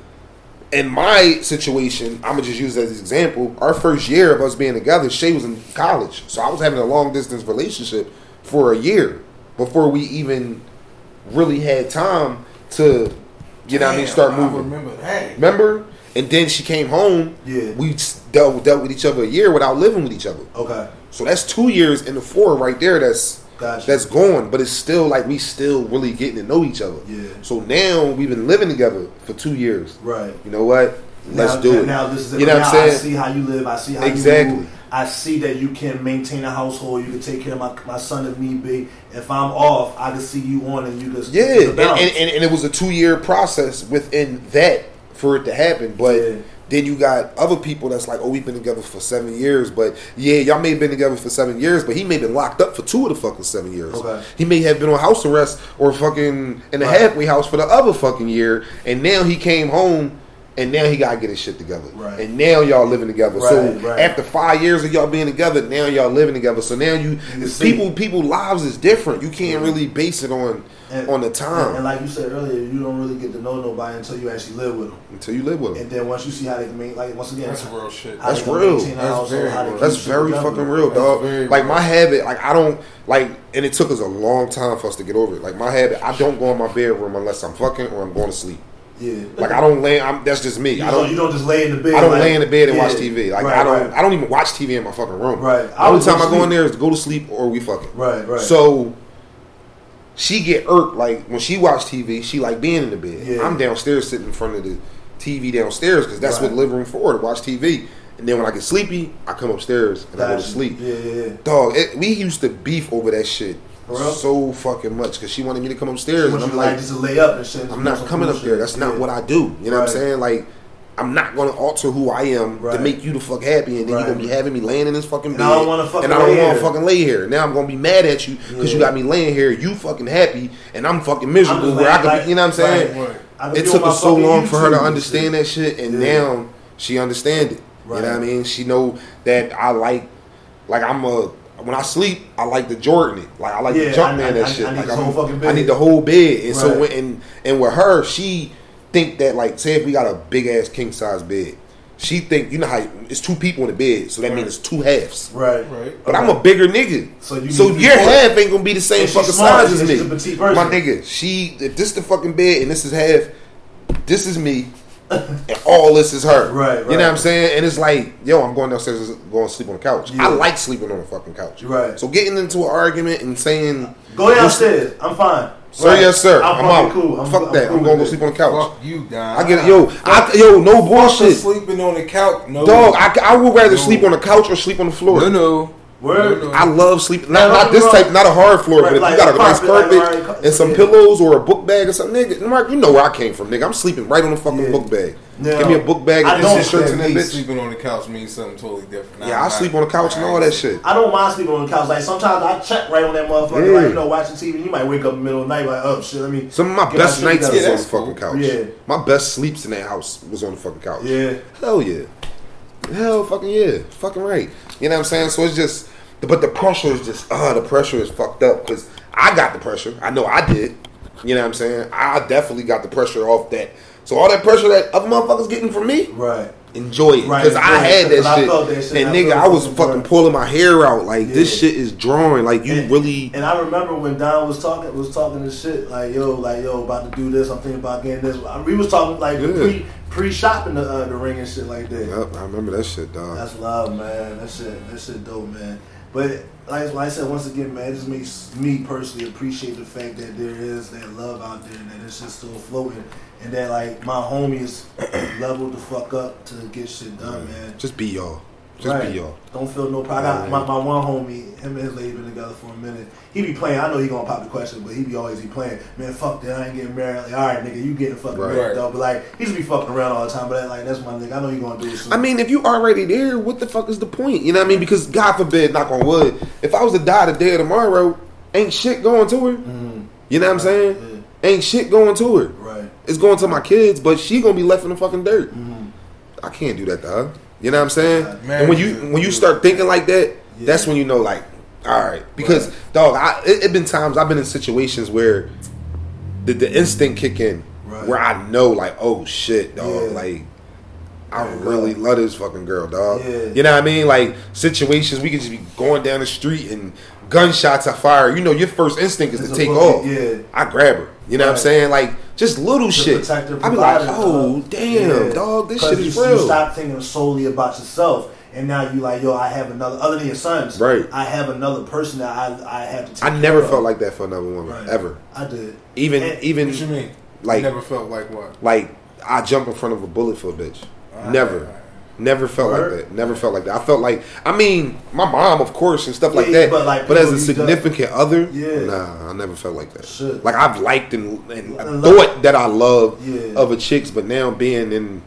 in my situation, I'm gonna just use as an example. Our first year of us being together, Shay was in college, so I was having a long distance relationship for a year before we even really had time to, you know, what I mean, Damn, start I moving. remember that. Remember? And then she came home. Yeah. We dealt dealt with each other a year without living with each other. Okay. So that's two years in the four right there. That's Gotcha. that's gone. But it's still like we still really getting to know each other. Yeah. So now we've been living together for two years. Right. You know what? Let's now, do it. Now this is. You know what I'm saying? I see how you live. I see how Exactly. you move. I see that you can maintain a household. You can take care of my, my son if need be. If I'm off, I can see you on and you can Yeah, the and, balance. and, and, and it was a two year process within that for it to happen. But Yeah. then you got other people that's like, oh, we've been together for seven years. But yeah, y'all may have been together for seven years, but he may have been locked up for two of the fucking seven years. Okay. He may have been on house arrest or fucking in a Right. halfway house for the other fucking year. And now he came home. And now he gotta get his shit together. Right. And now y'all living together. so Right, right. after five years of y'all being together, now y'all living together. So now you, can see. people people lives is different. You can't really base it on And- on the time And, and like you said earlier, you don't really get to know nobody until you actually live with them. until you live with them. And then once you see how they can make, like once again, That's real shit. That's real. That's very real. That's very together. fucking real, That's dog. very Like real. my habit, like I don't like, and it took us a long time for us to get over it. Like my habit, I don't go in my bedroom unless I'm fucking or I'm going to sleep. Yeah. Like I don't lay. I'm, that's just me. You I don't, you don't just lay in the bed. I don't like- lay in the bed and Yeah. watch TV. Like Right, I don't. Right. I don't even watch TV in my fucking room. Right. The only time I go in there is to go to sleep or we fucking. Right. Right. So she get irked like when she watch TV. She like being in the bed. Yeah. I'm downstairs sitting in front of the TV downstairs because that's Right. what living room for to watch TV. And then when I get sleepy, I come upstairs and I go to sleep. Yeah. Yeah. yeah. Dog, it, we used to beef over that shit? So fucking much because she wanted me to come upstairs, and I'm like, just lay up and shit. I'm not coming up there. That's not what I do. You know what I'm saying? Like, I'm not going to alter who I am Right. to make you the fuck happy, and then Right. you're gonna be having me laying in this fucking And bed, I don't wanna fucking and I don't want to fucking lay here. Now I'm gonna be mad at you because you got me laying here. You fucking happy, and I'm fucking I'm miserable. just Where I could, like- be, you know what I'm saying? right, right. I could It took us so long for her to understand shit. that shit, and Yeah. now she understand it. You know what I mean? She know that I like, like I'm a. When I sleep, I like the Jordan it. Like I like Yeah, the jump I- man I- that I- shit. I need like the whole fucking bed. I bed. need the whole bed. And so Right. when, and and with her, she think that like say if we got a big ass king size bed, she think you know how it's two people in the bed, so that Right. means it's two halves. Right. Right. But I'm a bigger nigga, So so, you need to your short. half ain't gonna be the same And fucking small. size as me. a petite. My nigga, she if this the fucking bed and this is half, this is me, and all this is her. Right, You know what I'm saying? And it's like, yo, I'm going downstairs, going to sleep on the couch. Yeah. I like sleeping on the fucking couch. Right. So getting into an argument and saying, Go downstairs. I'm fine. Sir, Right. yes, sir. I'm, I'm, out. cool. I'm, Fuck that. cool I'm gonna go sleep on the couch. Fuck you, Don. I get it. Yo, I, yo, no bullshit. sleeping on the couch. No, Dog, I, I would rather No. sleep on the couch or sleep on the floor. no, no. Word. No, no. I love sleeping. Not, not this type, not a hard floor, Right, but if like you got a a nice carpet, like carpet alright, and some yeah. pillows or a book bag or something, nigga, Mark, you know where I came from, nigga. I'm sleeping right on the fucking Yeah. book bag. No, Give me a book bag I and don't this shirts To in that bitch. sleeping on the couch means something totally different. Yeah, I sleep on the couch and all that shit. I don't mind sleeping on the couch. Like sometimes I check right on that motherfucker. Yeah. Like you know, watching TV. You might wake up in the middle of the night like, oh shit, let me. Some of my best shit nights was on the fucking couch. Yeah. My best sleeps in that house was on the fucking couch. Yeah. Hell yeah. Hell fucking yeah. Fucking right. You know what I'm saying? So it's just, but the pressure is just, uh, the pressure is fucked up because I got the pressure. I know I did. You know what I'm saying? I definitely got the pressure off that. So all that pressure that other motherfuckers getting from me, Right. enjoy it Right, because I enjoy it, had that I shit. that shit, and I nigga, I was fucking pulling my hair out like this shit is drawing. Like you And- really, And I remember when Don was talking, was talking this shit like, yo, like yo, about to do this. I'm thinking about getting this. We was talking like Yeah. pre pre shopping the uh, the ring and shit like that. Yup, I remember that shit, dog. That's love, man. That shit, that shit dope, man. But like, like I said, once again, man, it just makes me personally appreciate the fact that there is that love out there and that it's just still floating, and that like my homies leveled the fuck up to get shit done, man. Just be y'all. Just Right. be y'all. Don't feel no problem. I got my, my one homie, him and his lady been together for a minute. He be playing. I know he gonna pop the question, but he be always be playing. Man, fuck that. I ain't getting married. Like, all right, nigga, you getting fucking Right. married Right. though. But like, he just be fucking around all the time. But that, like, that's my nigga. I know you gonna do it soon. I mean, if you already there, what the fuck is the point? You know what I mean? Because God forbid, knock on wood, if I was to die today or tomorrow, ain't shit going to her. Mhm. You know what I'm saying? Ain't shit going to her. right. It's going to my kids, but she gonna be left in the fucking dirt. Mhm. I can't do that to her. You know what I'm saying? Man, and when you when you start thinking like that, Yeah. that's when you know, like, all right, because Right. dog, I it, it been times I've been in situations where the, the instinct kick in, Right. where I know, like, oh shit, dog, Yeah. like. I Yeah, really right. love this fucking girl, dog. Yeah. You know what I mean? Like situations we could just be going down the street and gunshots are fired. You know, your first instinct is It's to take off. yeah. I grab her. You know what I'm saying? Like just little To shit. protect her, I be like, oh uh, damn, yeah. dog, this shit you, is You real. stop thinking solely about yourself, and now you like, yo, I have another. Other than your sons, Right. I have another person that I I have to. take I care never of. felt like that for another woman Right. ever. I did. Even And- even What you mean? like you never felt like what? like I jump in front of a bullet for a bitch. Alright, Never. alright. Never felt Word? like that. Never felt like that. I felt like I mean, my mom, of course, and stuff like that. but, like, but as a significant other, Yeah. nah, I never felt like that. Shit. Like I've liked and, and thought that I loved Yeah. other chicks, but now being in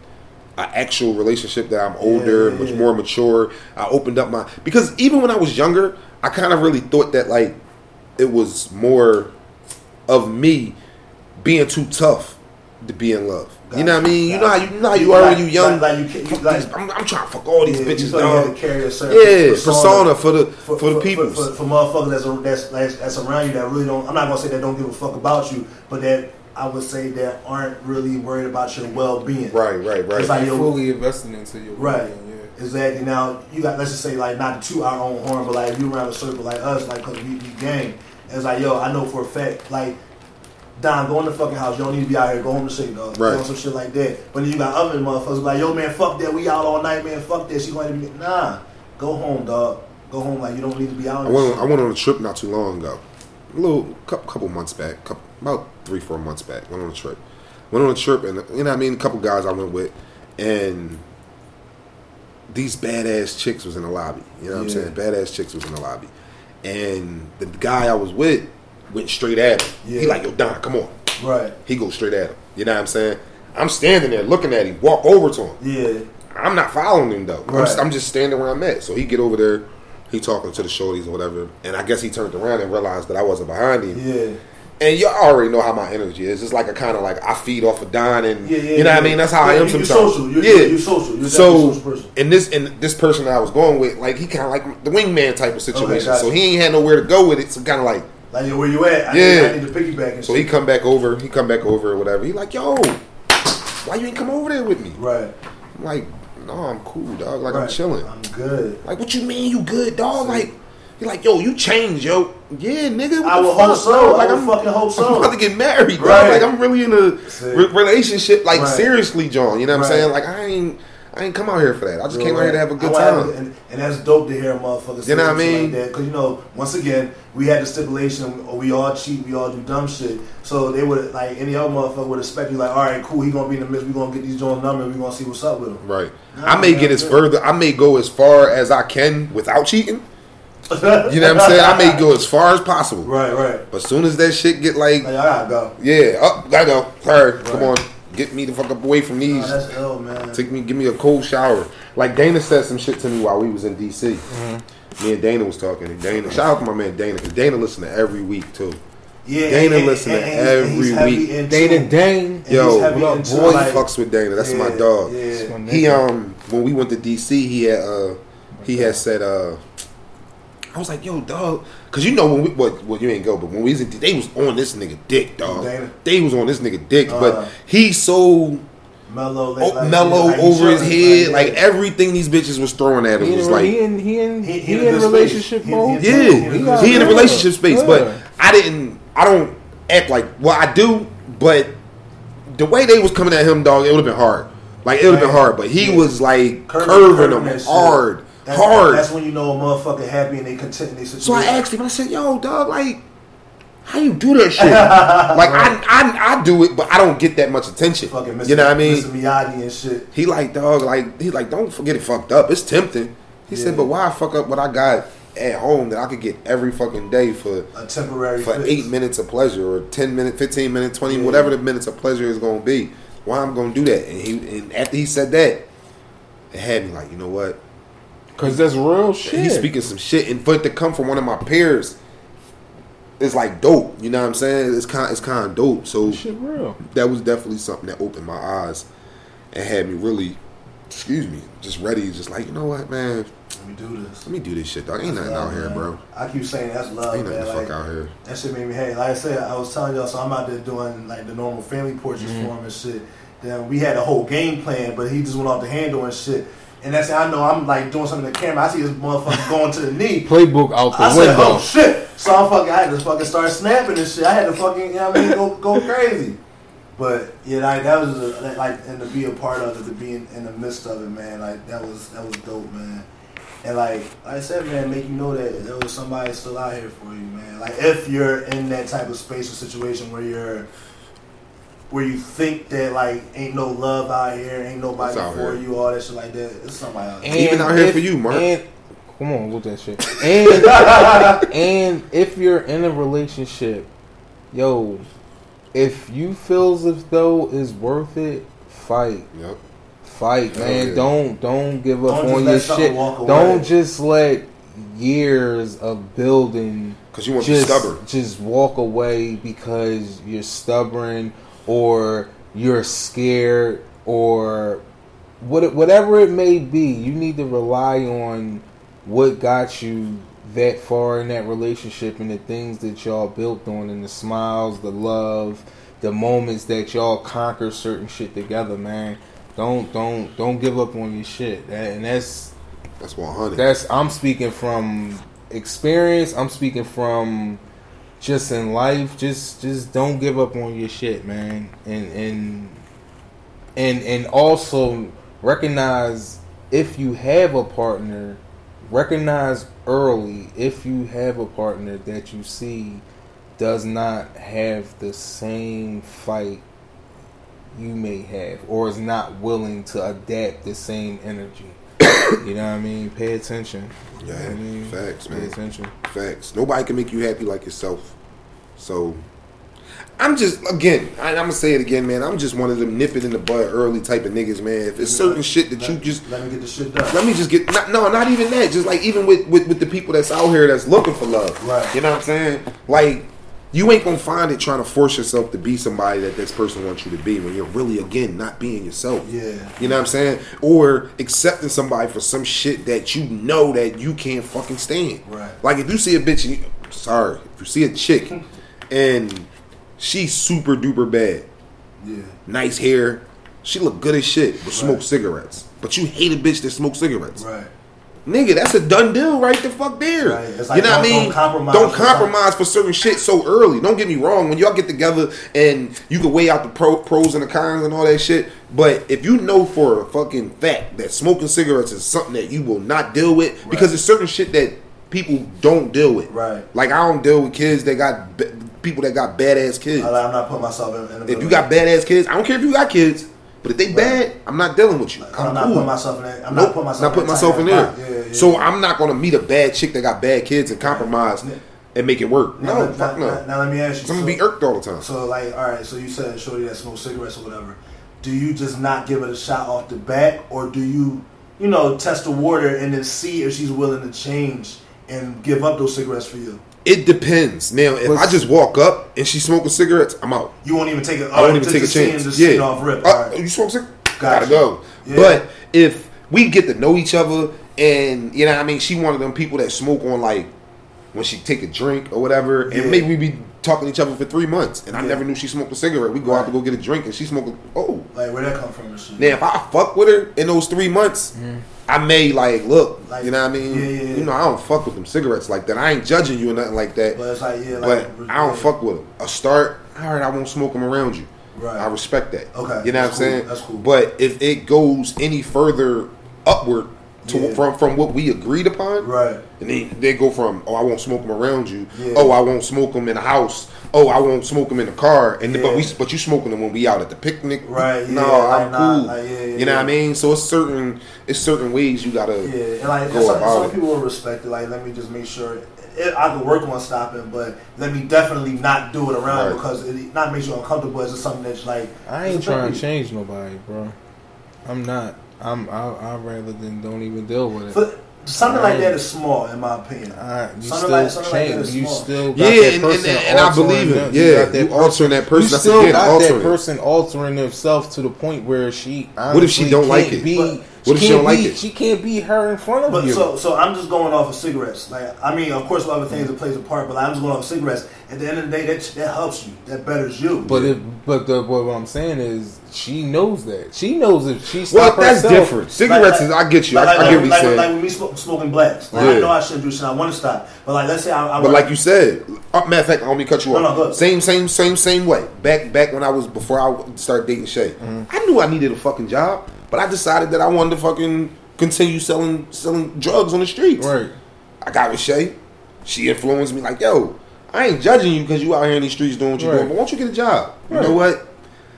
an actual relationship that I'm older, Yeah, much yeah. more mature, I opened up my because even when I was younger, I kind of really thought that like it was more of me being too tough to be in love. You know what I mean? You know how you, you know how you are when you young. Like, like you, you like, these- I'm, I'm trying to fuck all these yeah, bitches, you feel like you dog. had to carry a certain Yeah, persona for the for, the people. for, for motherfuckers that's, that's that's that's around you that really don't. I'm not gonna say that don't give a fuck about you, but that I would say that aren't really worried about your well being. right, right, right. It's like, yo, fully investing into your Right. well-being, Yeah. Exactly. Now you got let's just say like not to our own horn, but like if you around a circle like us, like cause we, we gang. It's like yo, I know for a fact, like Don, go in the fucking house. You don't need to be out here. Go home to sleep, dog. Right. Doing some shit like that. But then you got other motherfuckers like yo, man, fuck that. We out all night, man. Fuck that. She going to be nah. Go home, dog. Go home. Like you don't need to be out. I went shit. I went on a trip not too long ago, a little couple, couple months back, couple, about three four months back. Went on a trip, went on a trip, and you know what I mean. A couple guys I went with, and these badass chicks was in the lobby. You know what Yeah. I'm saying? Badass chicks was in the lobby, and the guy I was with went straight at him. He like, yo, Don, come on. Right. He goes straight at him. You know what I'm saying? I'm standing there looking at him, walk over to him. Yeah. I'm not following him though. I'm, Right. just, I'm just standing where I'm at. So he get over there, he talking to the shorties or whatever, and I guess he turned around and realized that I wasn't behind him. Yeah. And y'all already know how my energy is. It's like a kind of like I feed off of Don, and Yeah, yeah, you know what I mean. That's how I am you- you're sometimes. social. You're- yeah, you're- social. You're so social person. and this and this person that I was going with, like he kind of like the wingman type of situation. gotcha. So he ain't had nowhere to go with it. So kind of like Like yo, where you at? I Yeah. Need, I need to piggyback and so shit. he come back over. He come back over or whatever. He like yo, why you ain't come over there with me? Right. I'm like, no, I'm cool, dog. Like right. I'm chilling. I'm good. Like what you mean you good, dog? Like you're like, yo, you changed, yo. Yeah, nigga. I would hope so. Like, I'm fucking hope so. I'm about to get married, bro. Right. Like, I'm really in a re- relationship. Like, right. seriously, John. You know what. I'm saying? Like, I ain't. I ain't come out here for that. I just came out here to have a good time. and, and, that's dope to hear motherfuckers. You know what I mean? Because you know, once again, we had the stipulation: we all cheat, we all do dumb shit. So they would like any other motherfucker would expect you like, all right, cool, he gonna be in the midst. We gonna get these joint numbers. We gonna see what's up with him. Right. Nah, I may man, get as further. I may go as far as I can without cheating you know what I'm saying? I may go as far as possible. Right, right. But as soon as that shit get like, like I gotta go. Yeah, up, gotta go. Her, right. come on, get me the fuck up away from these. that's ill, man. Take me, give me a cold shower. Like Dana said some shit to me while we was in DC. Mm-hmm. Me and Dana was talking. And Dana, shout out to my man Dana, because Dana listen to every week too. Yeah, Dana listen to every week. Dana Dane, yo, what boy? Like, he fucks with Dana. That's yeah, my dog. Yeah. He um, when we went to DC, he had uh, he had said uh I was like, yo, dog, because you know when we, well, well, you ain't go, but when we was in, they was on this nigga dick, dog. Dana. They was on this nigga dick, uh, but he's so mellow, oh, like, mellow like, over his head, like, like, everything these bitches was throwing at him was like he in he in he, he, he in, relationship mode. Yeah, he, in a relationship space, yeah. but I didn't. I don't act like well, I do, but the way they was coming at him, dog, it would have been hard. Like it would have been hard, but he yeah. was like curving, curving them hard. That's, hard. That's when you know a motherfucker happy and they content in their situation. So I asked him. I said, "Yo, dog, like." How you do that shit? like I, I, I do it, but I don't get that much attention. Fucking Mr. You know what I mean? Mr. Miyagi and shit. He like dog, like he like don't forget it fucked up. It's tempting. He yeah. said, but why fuck up what I got at home that I could get every fucking day for a temporary for fix. eight minutes of pleasure or ten minutes, fifteen minutes, twenty, yeah. whatever the minutes of pleasure is gonna be. Why I'm gonna do that? And he and after he said that, it had me like, you know what? Cause that's real shit. He's speaking some shit, and for it to come from one of my peers, it's like dope. You know what I'm saying? It's kind, it's kind of dope. So shit real. That was definitely something that opened my eyes and had me really, excuse me, just ready, just like you know what, man. Let me do this. Let me do this shit, dog. Ain't nothing love, out man. here, bro. I keep saying that's love, Ain't nothing man. Like, fuck out here. That shit made me hate. Like I said, I was telling y'all, so I'm out there doing like the normal family portraits mm-hmm. for him and shit. Then we had a whole game plan, but he just went off the handle and shit. And that's how I know I'm like doing something to the camera. I see this motherfucker going to the knee. Playbook out the I window. Said, oh shit! So I fucking I had to fucking start snapping and shit. I had to fucking you know what I mean go go crazy. But yeah, like that was a, like and to be a part of it, to be in, in, the midst of it, man. Like that was that was dope, man. And like, like I said, man, make you know that there was somebody still out here for you, man. Like if you're in that type of space or situation where you're where you think that like ain't no love out here, ain't nobody for here. you, all that shit like that. It's somebody out there. Even out here for you, Mark. And, come on, with that shit. And and if you're in a relationship, yo, if you feels as though it's worth it, fight. Yep. Fight, man. Yeah. Don't don't give up don't on your shit. Don't just let years of building because you want just, to be stubborn. Just walk away because you're stubborn or you're scared or what, whatever it may be, you need to rely on what got you that far in that relationship and the things that y'all built on and the smiles, the love, the moments that y'all conquer certain shit together, man. Don't don't don't give up on your shit. And that's that's 100. That's I'm speaking from experience. I'm speaking from just in life, just just don't give up on your shit, man. And and and and also recognize if you have a partner, recognize early if you have a partner that you see does not have the same fight you may have or is not willing to adapt the same energy. you know what I mean? Pay attention. Yeah, you know I mean? facts, man. Pay attention. Facts. Nobody can make you happy like yourself. So I'm just again, I, am gonna say it again, man. I'm just one of them nip it in the bud early type of niggas, man. If it's certain shit that let, you just let me get the shit done. Let me just get not, no, not even that. Just like even with, with with the people that's out here that's looking for love, right? You know what I'm saying? Like you ain't gonna find it trying to force yourself to be somebody that this person wants you to be when you're really again not being yourself. Yeah. You know what I'm saying? Or accepting somebody for some shit that you know that you can't fucking stand. Right. Like if you see a bitch, you, sorry, if you see a chick and she's super duper bad. Yeah. Nice hair. She look good as shit, but smoke cigarettes. But you hate a bitch that smoke cigarettes. Right. Nigga, that's a done deal right the fuck there. Right. Like, you know what I mean? don't compromise Don't for compromise for certain shit so early. Don't get me wrong. When y'all get together and you can weigh out the pro, pros and the cons and all that shit, but if you know for a fucking fact that smoking cigarettes is something that you will not deal with, because it's certain shit that people don't deal with. Right. Like I don't deal with kids that got people that got badass kids. I, I'm not putting myself in. in the If you got badass kids, I don't care if you got kids, but if they bad, I'm not dealing with you. I'm, I'm, not cool. putting myself in that. I'm Nope, not putting myself, not putting in myself in there. box. Yeah, yeah, So. I'm not gonna meet a bad chick that got bad kids and compromise Yeah. and make it work. Now, No, now, fuck now, no. now let me ask you. I'm gonna be irked all the time. So like, all right. So you said shorty that smokes cigarettes or whatever. Do you just not give it a shot off the bat, or do you, you know, test the water and then see if she's willing to change and give up those cigarettes for you? It depends. Now, if What's- I just walk up and she's smoking cigarettes, I'm out. You won't even take it. I won't even take a chance. Just yeah, off rip. Uh, all right. you smoke cigarettes? Gotcha. Gotta go. Yeah. But if we get to know each other, and you know, what I mean, she one of them people that smoke on like when she take a drink or whatever, and maybe we be talking to each other for three months, and I Yeah. never knew she smoked a cigarette. We go out to go get a drink, and she smoking. Oh, Like where that come from and now if I fuck with her in those three months, I may like look. Like, you know what I mean? yeah, yeah, yeah. You know, I don't fuck with them cigarettes like that. I ain't judging you or nothing like that. But it's like yeah, But like I don't fuck with them. A start, all right, I won't smoke them around you. Right. I respect that. Okay, You know that's what I'm cool, saying? that's cool. But if it goes any further upward to from from what we agreed upon, Right. and they they go from oh I won't smoke them around you, oh I won't smoke them in the house, oh I won't smoke them in the car, and but we but you smoking them when we out at the picnic, Right, No, yeah, I'm like, nah, cool. like, yeah, yeah, you know what I mean? So it's certain it's certain ways you gotta Yeah, and like go some, about some people will respect it. Like, let me just make sure it, I can work on stopping, but let me definitely not do it around Right. because it not makes you uncomfortable. It's just something that's like I ain't trying to change nobody, bro. I'm not. I'm. I, I'd rather than don't even deal with it. But something like that is small, in my opinion. I, you Something still like- something like change. that is you small. still got Yeah, that and- and- person and I believe it. them. Yeah, got that you altering that person. You That's still again, got altering. that person altering themselves to the point where she. What if she don't like it? Be, But- What if she can't don't like be- it? She can't be her in front of But you. so, so I'm just going off of cigarettes. Like, I mean, of course, other things that plays a part, but I'm just going off of cigarettes. At the end of the day, that that helps you. That betters you. But if but the what I'm saying is she knows that she knows if she Well, stop that's herself, different. Cigarettes is I get you. Like, I, I like, get what you're like, saying. like when we smoke, smoking blacks. Like, Yeah. I know I shouldn't do shit. I want to stop. But like, let's say I, I But like you said, uh, matter of fact, I don't mean to cut you No, off. no, go. same, same, same, same way. Back, back when I was before I started dating Shay, Mm-hmm. I knew I needed a fucking job, but I decided that I wanted to fucking continue selling selling drugs on the streets. right? I got with Shay. She influenced me like, yo, I ain't judging you because you out here in these streets doing what you're Right. doing, but why don't you get a job? You know what?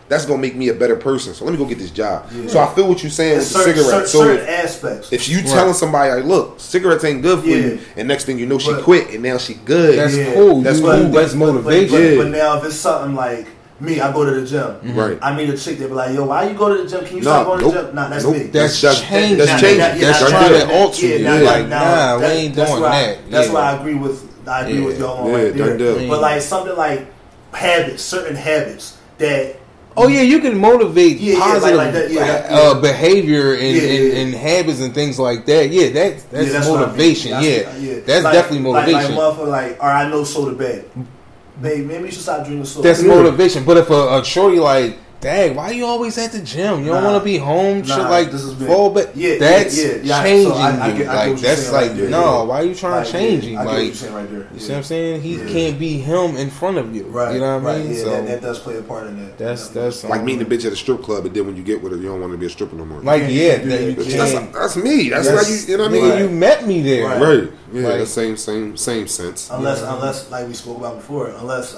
That's gonna make me a better person. So let me go get this job. Yeah. So I feel what you're saying in with the cigarettes. certain, So certain aspects. if you Right. telling somebody, like, look, cigarettes ain't good for Yeah. you, and next thing you know, she But- quit, and now she good. That's Yeah. cool. That's you, cool. That's But- but- motivation. But, but now if it's something like me, I go to the gym. Right. I meet a chick that be like, "Yo, why you go to the gym? Can you Nah, stop going nope. to the gym?" Nah, that's Nope. me. That's, That's- changing. that's changing. That's That's trying to alter you. now- like, now- nah, we that- ain't that's doing I- that. That's yeah. why I agree with I agree Yeah. with y'all on Yeah, right there. done. But like something like habits, certain habits that Oh yeah, you can motivate Yeah, yeah, like- positive like that, yeah, uh, yeah. behavior and, Yeah, yeah, and, yeah. and habits and things like that. Yeah, that's that's, yeah, that's what I mean. motivation. That's- yeah, that's Like- definitely motivation. Like, motherfucker, like, all right, I know soda bad. Babe, maybe you should stop drinking soda. that's Yeah. motivation. But if a, a shorty like, dang, why you always at the gym? You don't Nah. want to be home. shit Nah, like this is big. fall back. Yeah, yeah, that's yeah, yeah. changing So I- I you. get- I get like you're that's like right there, no. yeah. Why you trying Like, to change yeah, him? I get what Like you're saying right there. you see what I'm saying? He Yeah. can't be him in front of you. Right. You know what I right, mean? Yeah, so that, that does play a part in that. that's That that's like meeting a um, bitch at a strip club, and then when you get with her, you don't want to be a stripper no more. like yeah, that that. you that's, can't. that's me. That's, That's- how you. You know what I mean? you met me there. Right. Right. Yeah. The same, same, same sense. Unless, unless, like we spoke about before, unless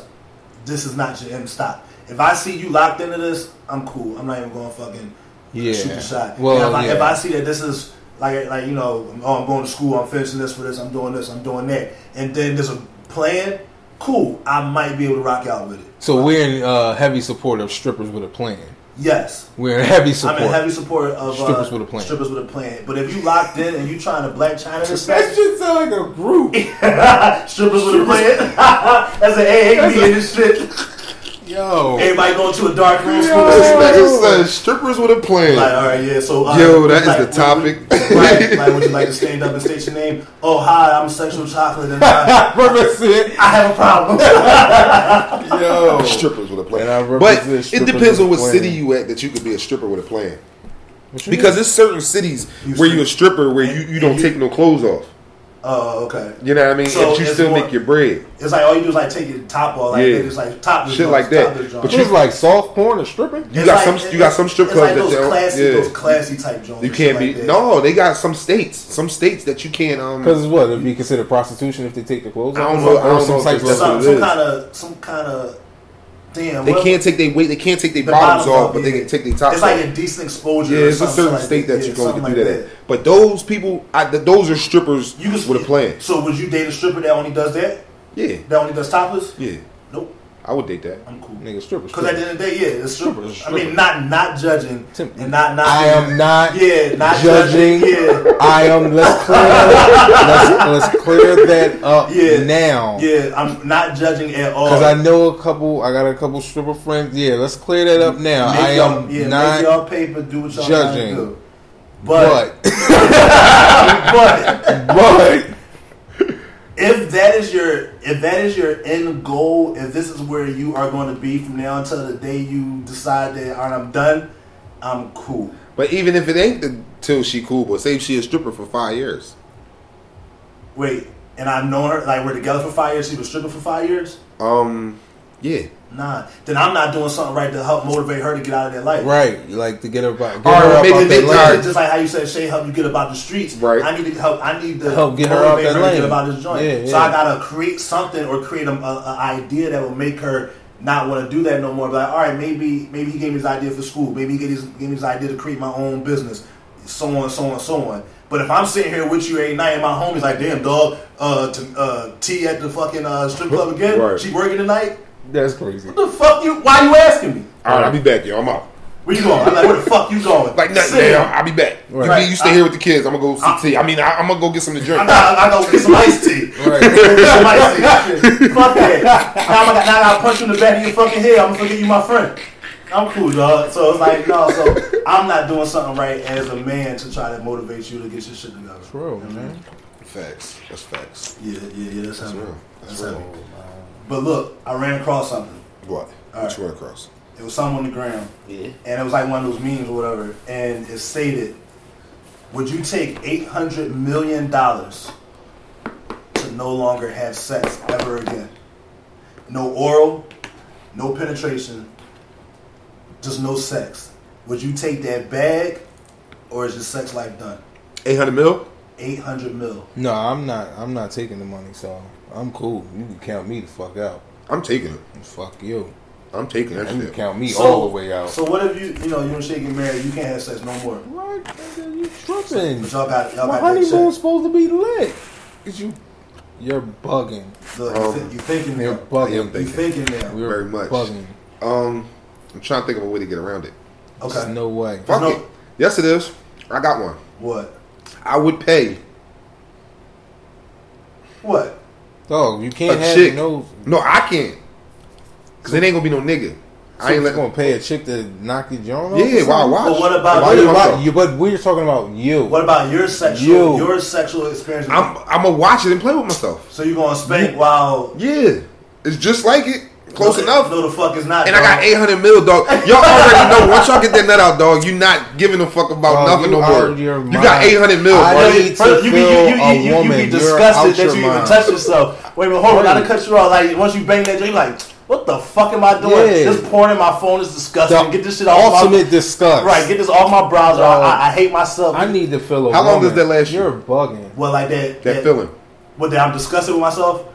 this is not your end stop. If I see you locked into this, I'm cool. I'm not even going to fucking Yeah. shoot the shot. Well, Now, if, I, yeah. if I see that this is like, like you know, oh, I'm going to school, I'm finishing this for this, I'm doing this, I'm doing that, and then there's a plan. Cool, I might be able to rock out with it. So we're in uh, heavy support of strippers with a plan. Yes, We're in heavy support. I'm in heavy support of Strippers uh, with a plan. Strippers with a plan. But if you locked in and you trying to Blac Chyna this that shit sound like a group. strippers with a plan, that's an AA meeting and shit. Yo, Everybody going to a dark room. This smoking nigga said strippers with a plan. Like, all right, yeah. So, uh, Yo, that is like, the topic. would- right, like, would you like to stand up and state your name? Oh, hi, I'm Sexual Chocolate, and I, represent. I have a problem. Yo, strippers with a plan. And I but it depends on what plan. city you at that you could be a stripper with a plan. Because mean? there's certain cities You where you're a stripper where you, you don't you- take no clothes off. Oh, okay. You know what I mean? So and you still more- make your bread. It's like all you do is like take your top off, like Yeah. they just like top this Shit joint, like that. top this joint. But Which is like soft porn or stripping. You It's got like- some you got some strip it's clubs like that those they don't- classy, yeah. those classy type joints. You can't be like no. They got some states, some states that you can't. Um, Because what? It'd be considered prostitution if they take the clothes I don't know- I don't know if type that's of- some, what it some kind of some kind of damn. they can't take their weight. They can't take their the bottoms bottoms off, but they can take their tops It's off. like a decent exposure. yeah, it's a certain like state that you're going to do like that, at. But those people, I, th- those are strippers You can with a plan. So would you date a stripper that only does that? Yeah, That only does topless? yeah, Nope. I would date that. I'm cool. Nigga, strippers. Because at the end of the day, yeah, it's strippers. Strippers, I mean, not not judging Tim- and not not. I am not Yeah, not judging. judging. Yeah. I am. Let's clear. let's, let's clear that up Yeah. now. Yeah, I'm not judging at all. Because I know a couple. I got a couple stripper friends. Yeah, let's clear that up now. Make I am yeah, not make y'all paper, do what y'all judging. do. But, But but but if that is your if that is your end goal, if this is where you are going to be from now until the day you decide that all right, I'm done, I'm cool. But even if it ain't the, till she cool, but say she a stripper for five years. Wait, and I've known her like we're together for five years. She was stripping for five years. Um, yeah. Nah, then I'm not doing something right to help motivate her to get out of that life. right, You like to get her back. Get Or her up maybe out they that tired. Just like how you said, Shay, help you get about the streets. Right. I need to help. I need to Help get her out motivate that her to get lane. about this joint. Yeah, So. I gotta create something or create a, a, a idea that will make her not want to do that no more. Be like, all right, maybe maybe he gave me his idea for school. Maybe he gave, his, gave me his idea to create my own business. So on, so on, so on. But if I'm sitting here with you every night and my homie's like, damn dog, uh, to, uh, T at the fucking uh, strip club again. Right. She working tonight. That's crazy. What the fuck you? Why you asking me? All right, I'll be back, yo. I'm out. Where you going? I'm like, where the fuck you going? Like nothing, man. I'll be back. You, Right. be- you stay here with the kids. I'm gonna go see tea. I mean, I, I'm gonna go get some to drink. I gotta, I gotta get some iced tea. Right. some iced tea. Fuck that. Now, I'm, now I punch you in the back of your fucking head. I'm gonna forget you my friend. I'm cool, dog. So it's like, no, so I'm not doing something right as a man to try to motivate you to get your shit together. True, You know I mean? man. Facts. That's facts. Yeah, yeah, yeah, that's, That's real. That's That's real. heavy. But look, I ran across something. What? All What right. you run across? It was something on the ground. Yeah. and it was like one of those memes or whatever, and it stated, "Would you take eight hundred million dollars to no longer have sex ever again? No oral, no penetration, just no sex. Would you take that bag, or is your sex life done? 800 mil? Eight hundred mil. No, I'm not. I'm not taking the money, so I'm cool. You can count me the fuck out. I'm taking it. Fuck you. I'm taking that You can shit. count me So- all the way out. So what if you, you know, you and Shay get married, you can't have sex no more. What? Nigga, You tripping? But y'all got y'all My got that honeymoon's check. supposed to be lit. Is you? You're bugging. Look, Um, you, think, you thinking You're now. I am bugging. You thinking. thinking now. We're Very much. bugging. Um, I'm trying to think of a way to get around it. There's Okay. no way. Fuck no- it. Yes, it is. I got one. What? I would pay. What? Dog, you can't A have chick. no. No, I can't. Cause it ain't gonna be no nigga. So I ain't let gonna pay a chick to knock your joint off? Yeah, or why something? watch? But what about- Why Why you you, watch why, it? you, but we're talking about you. What about your sexual You. your sexual experience? I'm I'm gonna watch it and play with myself. so you gonna spank while Yeah, it's just like it. Close no, enough. No, the fuck is not. And I got 800 mil, dog. Y'all already know. Once y'all get that nut out, dog, you not giving a fuck about Dog, nothing you no out more. You got 800 mil, I bro. need to First, you, be, you, feel you, a you, you, woman. be You're disgusted that your you even touch yourself. Wait a minute, hold on. I gotta cut you off. Like once you bang that joint, you like, what the fuck am I doing? Yeah. This porn in my phone is disgusting. The get this shit off ultimate my disgust. right. Get this off my browser. Dog. I, I, I hate myself. I need to feel a How long does that last you? You're bugging. well like that. That feeling. What that I'm disgusted with myself.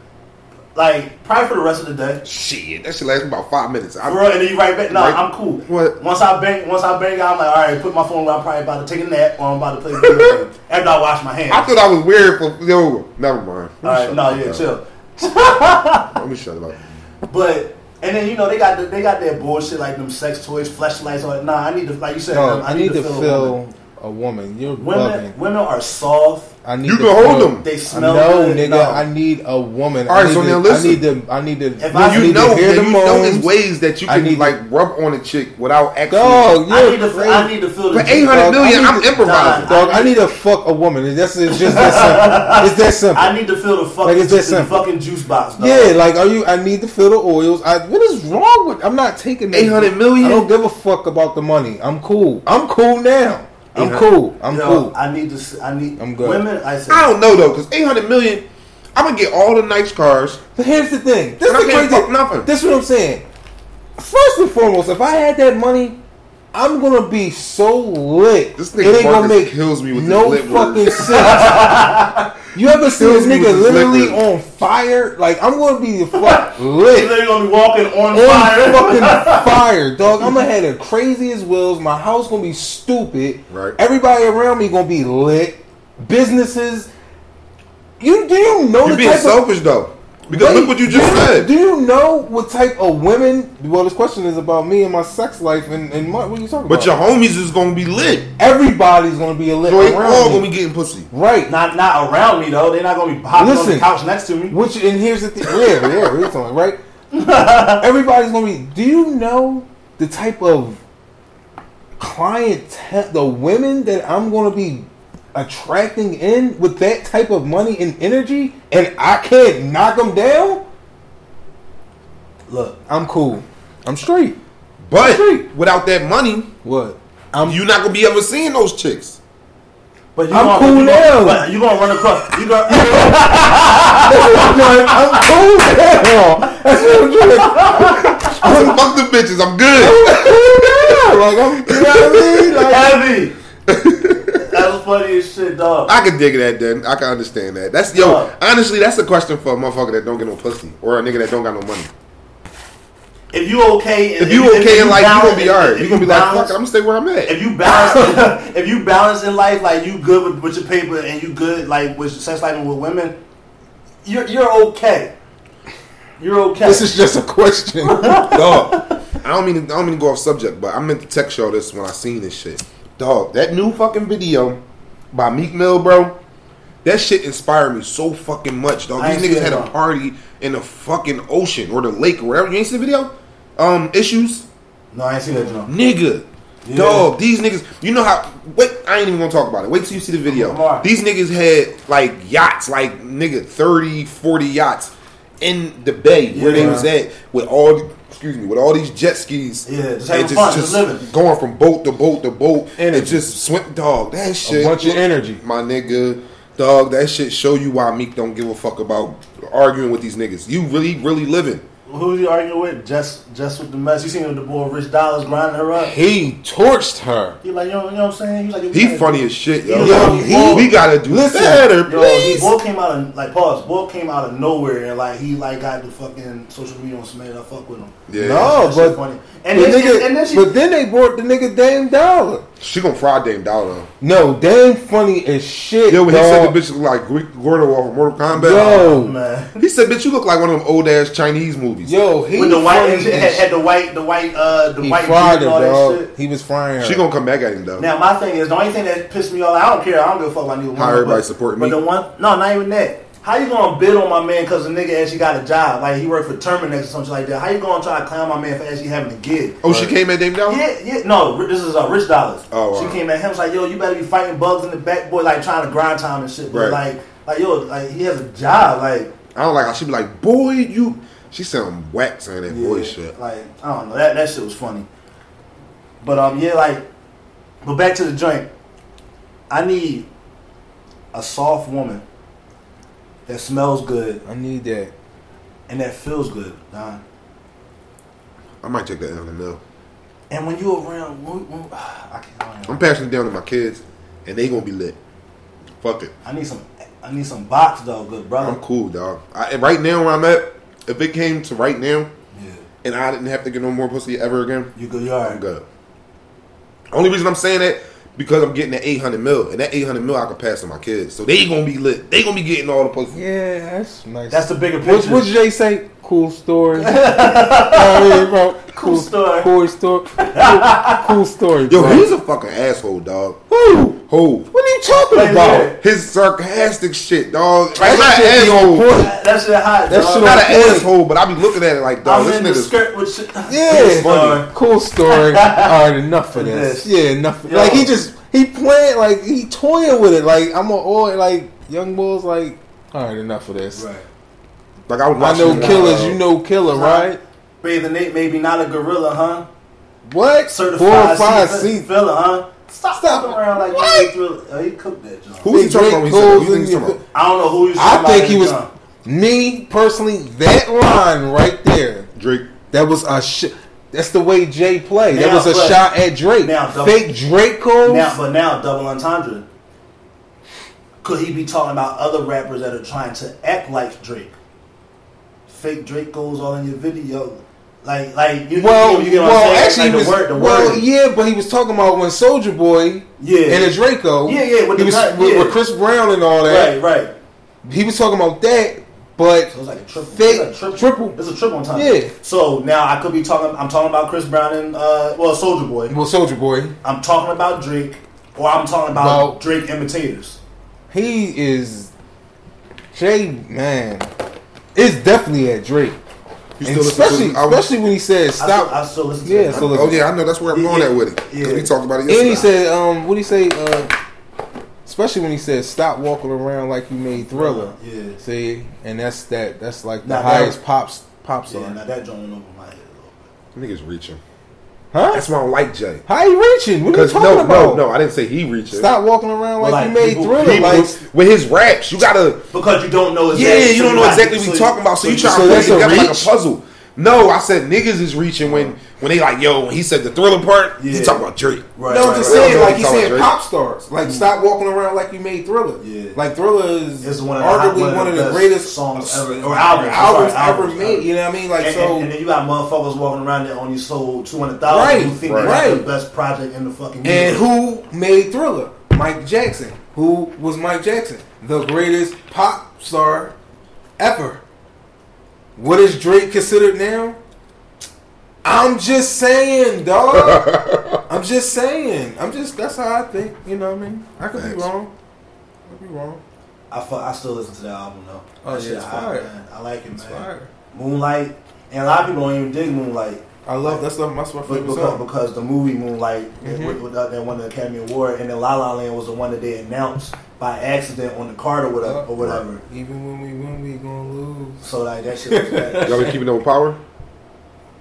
Like probably for the rest of the day. Shit, that shit lasts about five minutes. I, For real, and then you right back. No, Right. I'm cool. What? Once I bang, once I bang, I'm like, all right, put my phone. where I'm probably about to take a nap, or I'm about to play video game. After I wash my hands. I thought I was weird for yo. Never mind. all Let me no, the yeah, fuck chill. Let me shut up. But and then you know they got the, they got that bullshit like them sex toys, flashlights. All that. Nah, I need to like you said. Dog, I, I need to a woman. feel a woman. You're Women, bugging. women are soft. I need You can hold them. They smell no, good. nigga, No. I need a woman. All I right, need so to, now listen. I need to. I need to. If I I- need You to know, hear that the you know there's ways that you can need- like rub on a chick without actually. Dog, I you're need to. crazy. I need to feel the. For eight hundred Dog, million, I I'm need to- improvising. Dog, I need to fuck a woman. That's it's just that simple. It's that simple. I need to feel the fucking, Like, it's that the simple. fucking juice box. Dog. yeah, like are you? I need to feel the oils. I, what is wrong with? I'm not taking 800 million? I don't give a fuck about the money. I'm cool. I'm cool now. I'm 800 cool. I'm Yo, cool. I need to. I need. I'm good. Women. I said. I don't know though, because eight hundred million, I'm gonna get all the nice cars. But here's the thing. This And is crazy. nothing. This is what I'm saying. First and foremost, if I had that money, I'm gonna be so lit. This nigga it nigga ain't gonna make kills me with no lit fucking word. sense. you ever see this nigga with lit literally on fire? Like I'm gonna be the fuck You're lit. literally gonna be walking on On fire. fucking fire, dog. I'm gonna have the craziest wills. My house gonna be stupid. Right. Everybody around me gonna be lit. Businesses. You do you know You the being type of selfish though, because Wait, look what you just do you- said. Do you know what type of women? Well, this question is about me and my sex life, and, and what, what are you talking about? But your homies is gonna be lit. everybody's gonna be lit So they around all me. gonna be getting pussy. right. Not not around me though. They're not gonna be hopping on the couch next to me. Which and here's the thing. Yeah, yeah, we're talking right. Everybody's gonna be. Do you know the type of clientele, the women that I'm gonna be attracting in with that type of money and energy, and I can't knock them down? Look, I'm cool. I'm straight. But Straight. without that money, What? I'm you're not gonna be ever seeing those chicks. but you I'm gonna, cool you now. Gonna, you gonna run across. You gonna. I'm cool now. That's what I'm doing. I'm fuck the bitches. I'm good. Yeah, like I'm, you know what I mean? Like, heavy. funny as shit, dog. I can dig that. Then I can understand that. That's yo. Fuck. Honestly, that's a question for a motherfucker that don't get no pussy or a nigga that don't got no money. If you okay, If you okay in life, you gonna be alright. if You gonna be like, fuck it, I'm gonna stay where I'm at. If you balance, if you balance in life, like you good with, with your paper and you good like with sex life and with women, you're you're okay. You're okay. this is just a question. Dog, I don't mean I don't mean to go off subject, but I meant to text y'all this when I seen this shit. Dog, that new fucking video by Meek Mill, bro. That shit inspired me so fucking much, dog. These niggas had a party in the fucking ocean or the lake or whatever. You ain't seen the video? Um, issues, no, I ain't seen that, John. nigga. Yeah. Dog, these niggas. You know how? Wait, I ain't even gonna talk about it. Wait till you see the video. These niggas had like yachts, like nigga 30, 40 yachts in the bay where they was at with all. the- Excuse me, with all these jet skis. Yeah, just and having fun, just living. going from boat to boat to boat, Energy. and just swim. Dog, that shit. a bunch of energy. my nigga. Dog, that shit show you why Meek don't give a fuck about arguing with these niggas. You really, really living. Who was you arguing with? Just just with the mess. You seen with the boy Rich Dollaz grinding her up. he torched her. He like, you know, you know what I'm saying? He like, He funny as shit, yo. Yo, he- we gotta do listen, better, Yo, please. Boy came out of like pause. Boy came out of nowhere and like he like got the fucking social media on Smash. I fuck with him. Yeah. No, That but funny. And the then, nigga, and then she, but then they brought the nigga Dame Dollar. She gonna fry Dame Dollar. No, Dame funny as shit. Yo, when he said the bitch look like Greek Gordo off of Mortal Kombat. Yo, man. He said, bitch, you look like one of them old ass Chinese movies. Yo, he With the white funny and shit, as had, had the white, the white, uh, the He white fried beard her, and all that dog. shit. He was frying her. She gonna come back at him though. Now my thing is the only thing that pissed me off. I don't care. I don't give a fuck about neither one. How of everybody but- supporting But me. the one, no, not even that. How you gonna bid on my man because the nigga actually got a job? Like he worked for Terminix or something like that. How you gonna try to clown my man for actually having a gig? oh, she came at Dame Dollar. Yeah, yeah. No, this is uh, Rich Dollaz. Oh, wow. She came at him was like, yo, you better be fighting bugs in the back, boy, like trying to grind time and shit. But Right. like, like yo, like he has a job. Like, I don't like how she be like, boy, you. She sound whack saying that yeah, shit. Like I don't know. That that shit was funny. But um, yeah, like, but back to the joint. I need a soft woman that smells good I need that. and that feels good, Don. I might check that out in the mill. And when you around, when, when, I, can't, I'm passing it down to my kids, and they gonna be lit. Fuck it. I need some. I need some box though, good brother. I'm cool, dog. I, right now where I'm at, if it came to right now, Yeah, and I didn't have to get no more pussy ever again, you go, You I'm good. Only reason I'm saying that because I'm getting that 800 mil, and that 800 mil I can pass to my kids, so they gonna be lit. They gonna be getting all the pussy. Yeah, that's nice. That's the bigger What picture. what Jay say? Cool story. You I mean, bro? Cool story. Cool story. Cool, cool story. Yo, bro. he's a fucking asshole, dog. Who? Who? What are you talking Wait, about? wait. His sarcastic shit, dog. Like, That not shit asshole. point. That, that shit hot. That dog. shit Not an point. asshole, but I be looking at it like, dog. I'm This in the nigga's skirt with shit. Yeah, Sorry. cool story. All right, enough of this. This. Yeah, enough. Yo. Like he just he playing like he toying with it. Like I'm a all like young bulls. Like all right, enough of this. Right. like I was I know killers. uh, You know killer, right? Bathing Nate, maybe not a gorilla, huh? What? Certified Four or five season seasons. filler, huh? Stop, Stop. around like What? you thriller. Oh, he cooked that joint. Who he talking about? when he said that? Who think he's talking about? I don't know who he's I talking about think in he was jump. me personally. That line right there. Drake. That was a sh- That's the way Jay played. That was a but- shot at Drake. now, double- Fake Draco. Now, but now double entendre. Could he be talking about other rappers that are trying to act like Drake? Fake Drake goes all in your video, like like you. well, you, get what well, I'm saying? actually, like he was, the word, the well, word. yeah, but he was talking about when Soulja Boy Yeah. and the Draco. Yeah, yeah, with he the was gun, with, yeah. with Chris Brown and all that. right, right. He was talking about that, but So it's like a triple. Like triple. It's a triple entendre. Yeah. So now I could be talking. I'm talking about Chris Brown and uh, well, Soulja Boy. well, Soulja Boy, I'm talking about Drake, or I'm talking about Well- Drake imitators. he is Jay. Man, it's definitely at Drake, You still especially to especially when he said I still, stop. I still listen to Yeah, it. so Oh yeah, I know that's where I'm Yeah, going yeah. at with it. 'Cause Yeah. We talked about it yesterday. And he said, um, what he say? Uh, especially when he said, "Stop walking around like you made Thriller." Yeah. See, and that's that. That's like the Now that- highest pops pop Yeah, now that joint went over my head a little bit. niggas reaching. Huh? That's why I don't like Jay. How you reaching? What are you Because talking no, about? no, no, I didn't say he reaching. Stop walking around like, Like, you made people- Thriller. People, like, with his raps, you gotta. Because you don't know Yeah, you don't know exactly what we talking about, so you try so to put it together like a puzzle. No, I said niggas is reaching when when they like yo. When he said the thriller part, Yeah. he talking about Drake. Right, no, I'm right, just right. saying, right. like he said, pop stars. Like, mm-hmm. stop walking around like you made Thriller. Yeah. Like Thriller is It's one of arguably one of the, greatest songs ever, or or albums, albums, sorry, ever albums, made. You know what I mean? Like and, so. and, and then you got motherfuckers walking around that only sold two hundred thousand Right, who think right. that's the best project in the fucking And who made Thriller? Mike Jackson. Who was Mike Jackson? The greatest pop star ever. What is Drake considered now? I'm just saying, dog. I'm just saying. I'm just that's how I think. You know what I mean? I could be wrong. I could be wrong. I, fu- I still listen to that album though. Oh, That yeah, shit it's hot, fire. man. I like it, It's man. fire. Moonlight, and a lot of people don't even dig Moonlight. I love that's the, that's my favorite because, song. because the movie Moonlight Mhm. with, with that that won the Academy Award, and then La La Land was the one that they announced by accident on the card or whatever. Or whatever. Even when we win, we gonna lose. So like that shit was bad. Y'all been keeping up with power?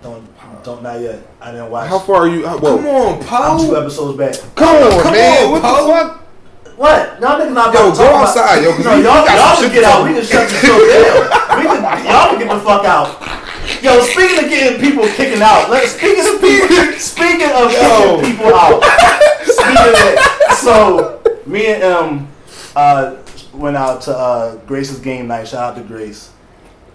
don't don't not yet. I didn't watch. How far are you? How, whoa, Come on, I'm two Paul. episode back. come on, Come man. on, what Paul. the fuck? What? Y'all niggas not Yo, about to go talk about- outside, No, y'all, we got y'all some can get out. We can shut the show down. We can, y'all can get the fuck out. Yo, speaking of getting people kicking out, let speaking of people, speaking of Yo. kicking people out. Speaking of that, so me and um uh went out to uh Grace's game night. Shout out to Grace.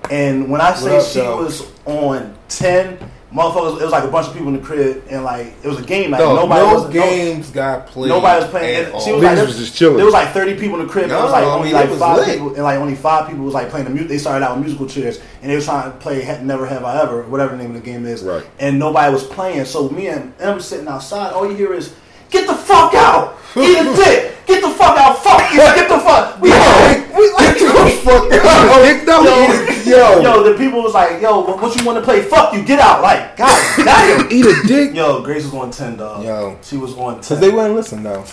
And when I say up, she though? was on ten, motherfuckers, it was like a bunch of people in the crib, and like it was a game night. No, nobody no was no- games got played. Nobody was playing. at all. she was like, there was just chilling. There was like thirty people in the crib. and it was No, like I only mean, like five lit. people, and like only five people was like playing the music. They started out with musical chairs, and they were trying to play Never Have I Ever, whatever the name of the game is. Right. And nobody was playing. So me and Em sitting outside. All you hear is, "Get the fuck out! Eat a dick! Get the fuck out! Fuck you! Get the fuck!" We like, we like, Get the fuck out. Dick though? yo, yo, the people was like, "Yo, what, what you want to play? Fuck you! Get out!" Like, God damn. Eat a dick. Yo, Grace was on ten, dog. Yo. she was on ten. Cause they wouldn't listen though.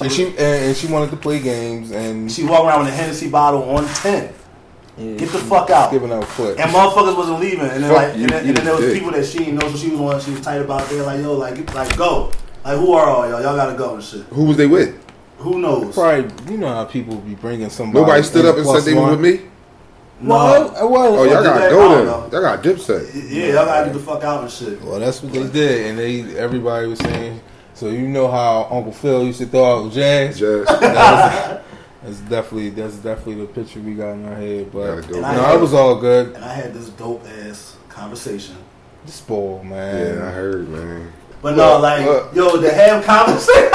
And she and, and she wanted to play games and She walked around with a Hennessy bottle on ten. yeah, Get the fuck out. giving out foot. And motherfuckers wasn't leaving, and then Fuck like, you, and then, and then there was dick. people that she didn't know, so she was one. She was tight about. They like, yo, like, like, go. Like, who are all y'all? Y'all gotta go and shit. Who was they with? Who knows? Probably, you know how people be bringing somebody. Nobody stood up and said they were with me. No. Well, uh, well, Oh, y'all got that? to go don't then. Y'all got Dipset. Yeah, y'all gotta get the fuck out and shit. well, that's what they did, and they everybody was saying. So you know how Uncle Phil used to throw out jazz. Jazz. That was- that's definitely that's definitely the picture we got in our head. But Gotta go. no, And I- it was all good. And I had this dope ass conversation. Spoil, man. Yeah, I heard, man. But no, Look, like, look. yo, to have conversation,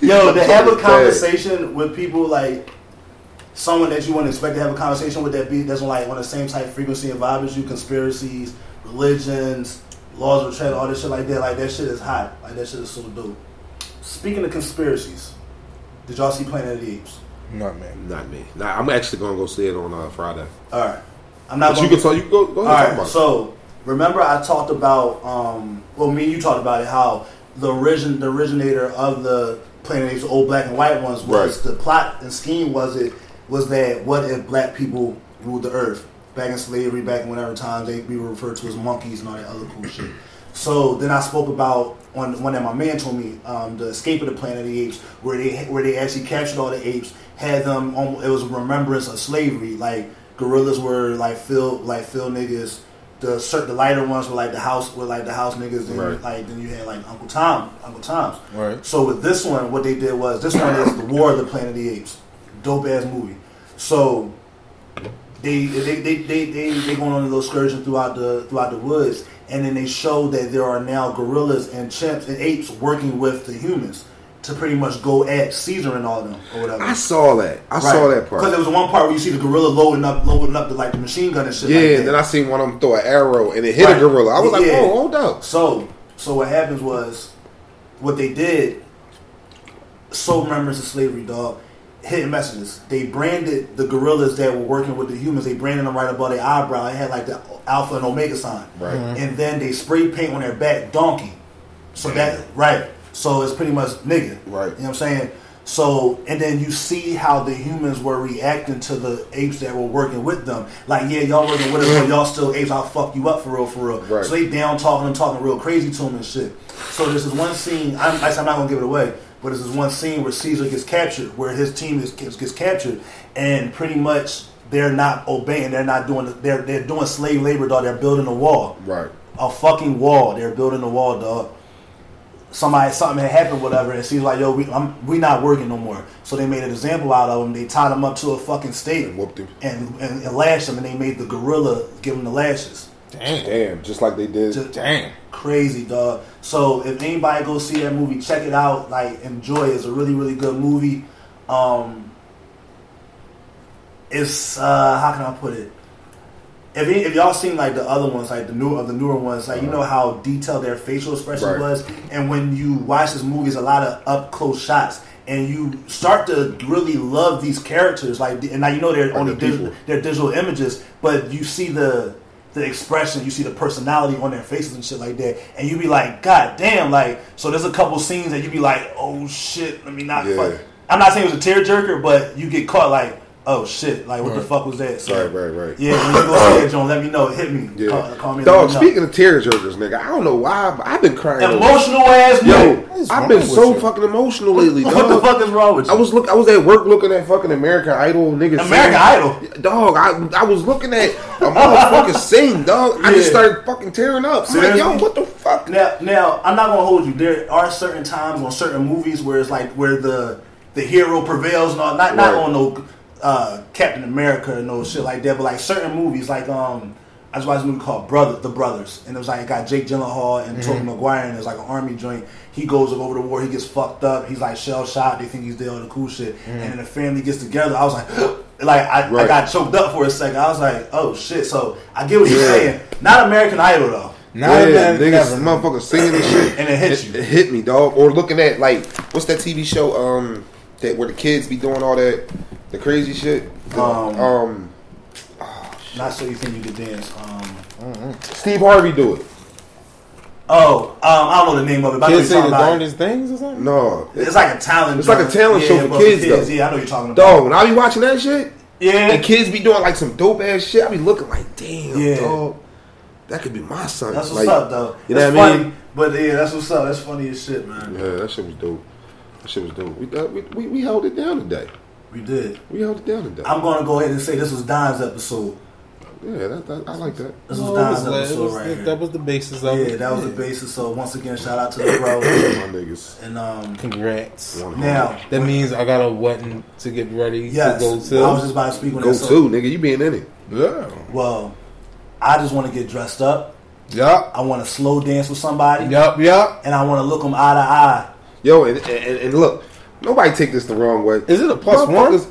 yo, to have a conversation with people like someone that you wouldn't expect to have a conversation with that be that's on like on the same type of frequency and vibe as you, conspiracies, religions, laws of attraction, all this shit like that. Like that shit is hot. Like that shit is so dope. Speaking of conspiracies, Did y'all see Planet of the Apes? Not me. Not me. Nah, I'm actually gonna go see it on uh, Friday. All right. I'm not. But you can tell you can go go ahead and talk right. about it. So remember, I talked about. Um, well, me and you talked about it. How the origin, the originator of the Planet of the Apes, old black and white ones, was Right. the plot and scheme. Was it was that what if black people ruled the earth back in slavery, back in whatever times they we were referred to as monkeys and all that other cool shit. So then I spoke about on one that my man told me, um, the Escape of the Planet of the Apes, where they where they actually captured all the apes, had them. On, it was a remembrance of slavery. Like gorillas were like Phil, like Phil niggas. The the lighter ones were like the house were like the house niggas. And Right. like then you had like Uncle Tom, Uncle Tom's. Right. So with this one, what they did was this one is the War of the Planet of the Apes, dope ass movie. So they they they they they, they going on a little excursion throughout the throughout the woods, and then they show that there are now gorillas and chimps and apes working with the humans to pretty much go at Caesar and all of them or whatever. I saw that. I saw that part because there was one part where you see the gorilla loading up loading up the like the machine gun and shit. Yeah, like that. and then I seen one of them throw an arrow and it hit Right. a gorilla. I was like, Yeah. oh, hold up. So, so what happens was, what they did, so remembrance of slavery, dog, hidden messages. They branded the gorillas that were working with the humans. They branded them right above their eyebrow. It had like the alpha and omega sign. Right. Mhm. And then they spray paint on their back donkey. So that right. So it's pretty much nigga. Right. You know what I'm saying? So and then you see how the humans were reacting to the apes that were working with them. Like, yeah, y'all working with us, but y'all still apes. I'll fuck you up for real, for real. Right. So they down talking and talking real crazy to him and shit. So there's this one scene. I'm, I'm not gonna give it away, but this one scene where Caesar gets captured, where his team is, gets, gets captured, and pretty much they're not obeying. They're not doing. They're they're doing slave labor, dog. They're building a wall Right. a fucking wall. They're building a wall, dog. Somebody, something had happened, whatever, and she's like, "Yo, we, I'm, we not working no more." So they made an example out of him. They tied him up to a fucking stake And whooped him. and, and, and lashed him, and they made the gorilla give him the lashes. Damn. Damn, just like they did. Just Damn. crazy, dog. So if anybody go see that movie, check it out. Like, enjoy. It's a really, really good movie. Um, it's uh, how can I put it? If, if y'all seen like the other ones, like the new of the newer ones, like you uh-huh. know how detailed their facial expression Right. was, and when you watch this movie, it's a lot of up close shots, and you start to really love these characters. Like, and now you know they're only the digital, they're digital images, but you see the the expression, you see the personality on their faces and shit like that, and you be like, God damn, like. So there's a couple scenes that you be like, Oh shit, let me not. Yeah. Fuck. I'm not saying it was a tearjerker, but you get caught like, Oh shit, like what the fuck was that? So, Right, right, right. Yeah, when you go see it, John, let me know. Hit me. Yeah. Call, call me. Dog, let know. speaking of tearjerkers, nigga, I don't know why, but I've been crying. over- emotional ass Yo, nigga. I've been so you? fucking emotional lately, What dog. the fuck is wrong with you? I was look. I was at work looking at fucking American Idol niggas. American sing. Idol? dog. I I was looking at a motherfucker sing, dog. I just started fucking tearing up. I'm like, yo, what the fuck? Now, now I'm not gonna hold you. There are certain times on certain movies where it's like where the the hero prevails and all. Not not on no uh, Captain America and no shit like that, but like certain movies, like um, I just watched a movie called Brother, The Brothers, and it was like it got Jake Gyllenhaal and Tobey Maguire, and it's like an army joint. He goes over the war, he gets fucked up, he's like shell shot. They think he's all the cool shit, and then the family gets together. I was like. Like I, I got choked up for a second. I was like, "Oh shit!" So I get what you're saying. Not American Idol though. Not yeah, niggas, motherfuckers singing and shit, And it hits you. It, hit me, dog. Or looking at like, what's that TV show? Um, that where the kids be doing all that, the crazy shit. The- Um, um Not so you think you could dance. Um, Steve Harvey do it. oh, um, I don't know the name of it. But Kids say the darndest things or something? No, It's like a talent. It's like a talent show for but kids, though. Yeah, I know you're talking about. dog. When I be watching that shit, Yeah, and kids be doing like some dope ass shit, I be looking like, damn, Yeah. dog. That could be my son. that's what's like, up though. You know that's what I funny, mean? But yeah, that's what's up. That's funny as shit, man. Yeah, that shit was dope. That shit was dope. We, uh, we, we, we held it down today. We did. We held it down today. I'm gonna go ahead and say this was Don's episode. yeah, that, that, I like that. This was it Don's was- episode was right the- here. That was the basis of yeah, it. that was the basis. So once again, shout out to the bro. My niggas. and um, Congrats. One now, That means I got a wedding to get ready yes, to go to. I was just about to speak on Go that. So- to, nigga. You being in it. Yeah. Well, I just want to get dressed up. Yup. I want to slow dance with somebody, Yup. Yup. and I want to look them eye to eye. Yo, and, and, and look, nobody take this the wrong way. Is it a plus one? Motherfuckers-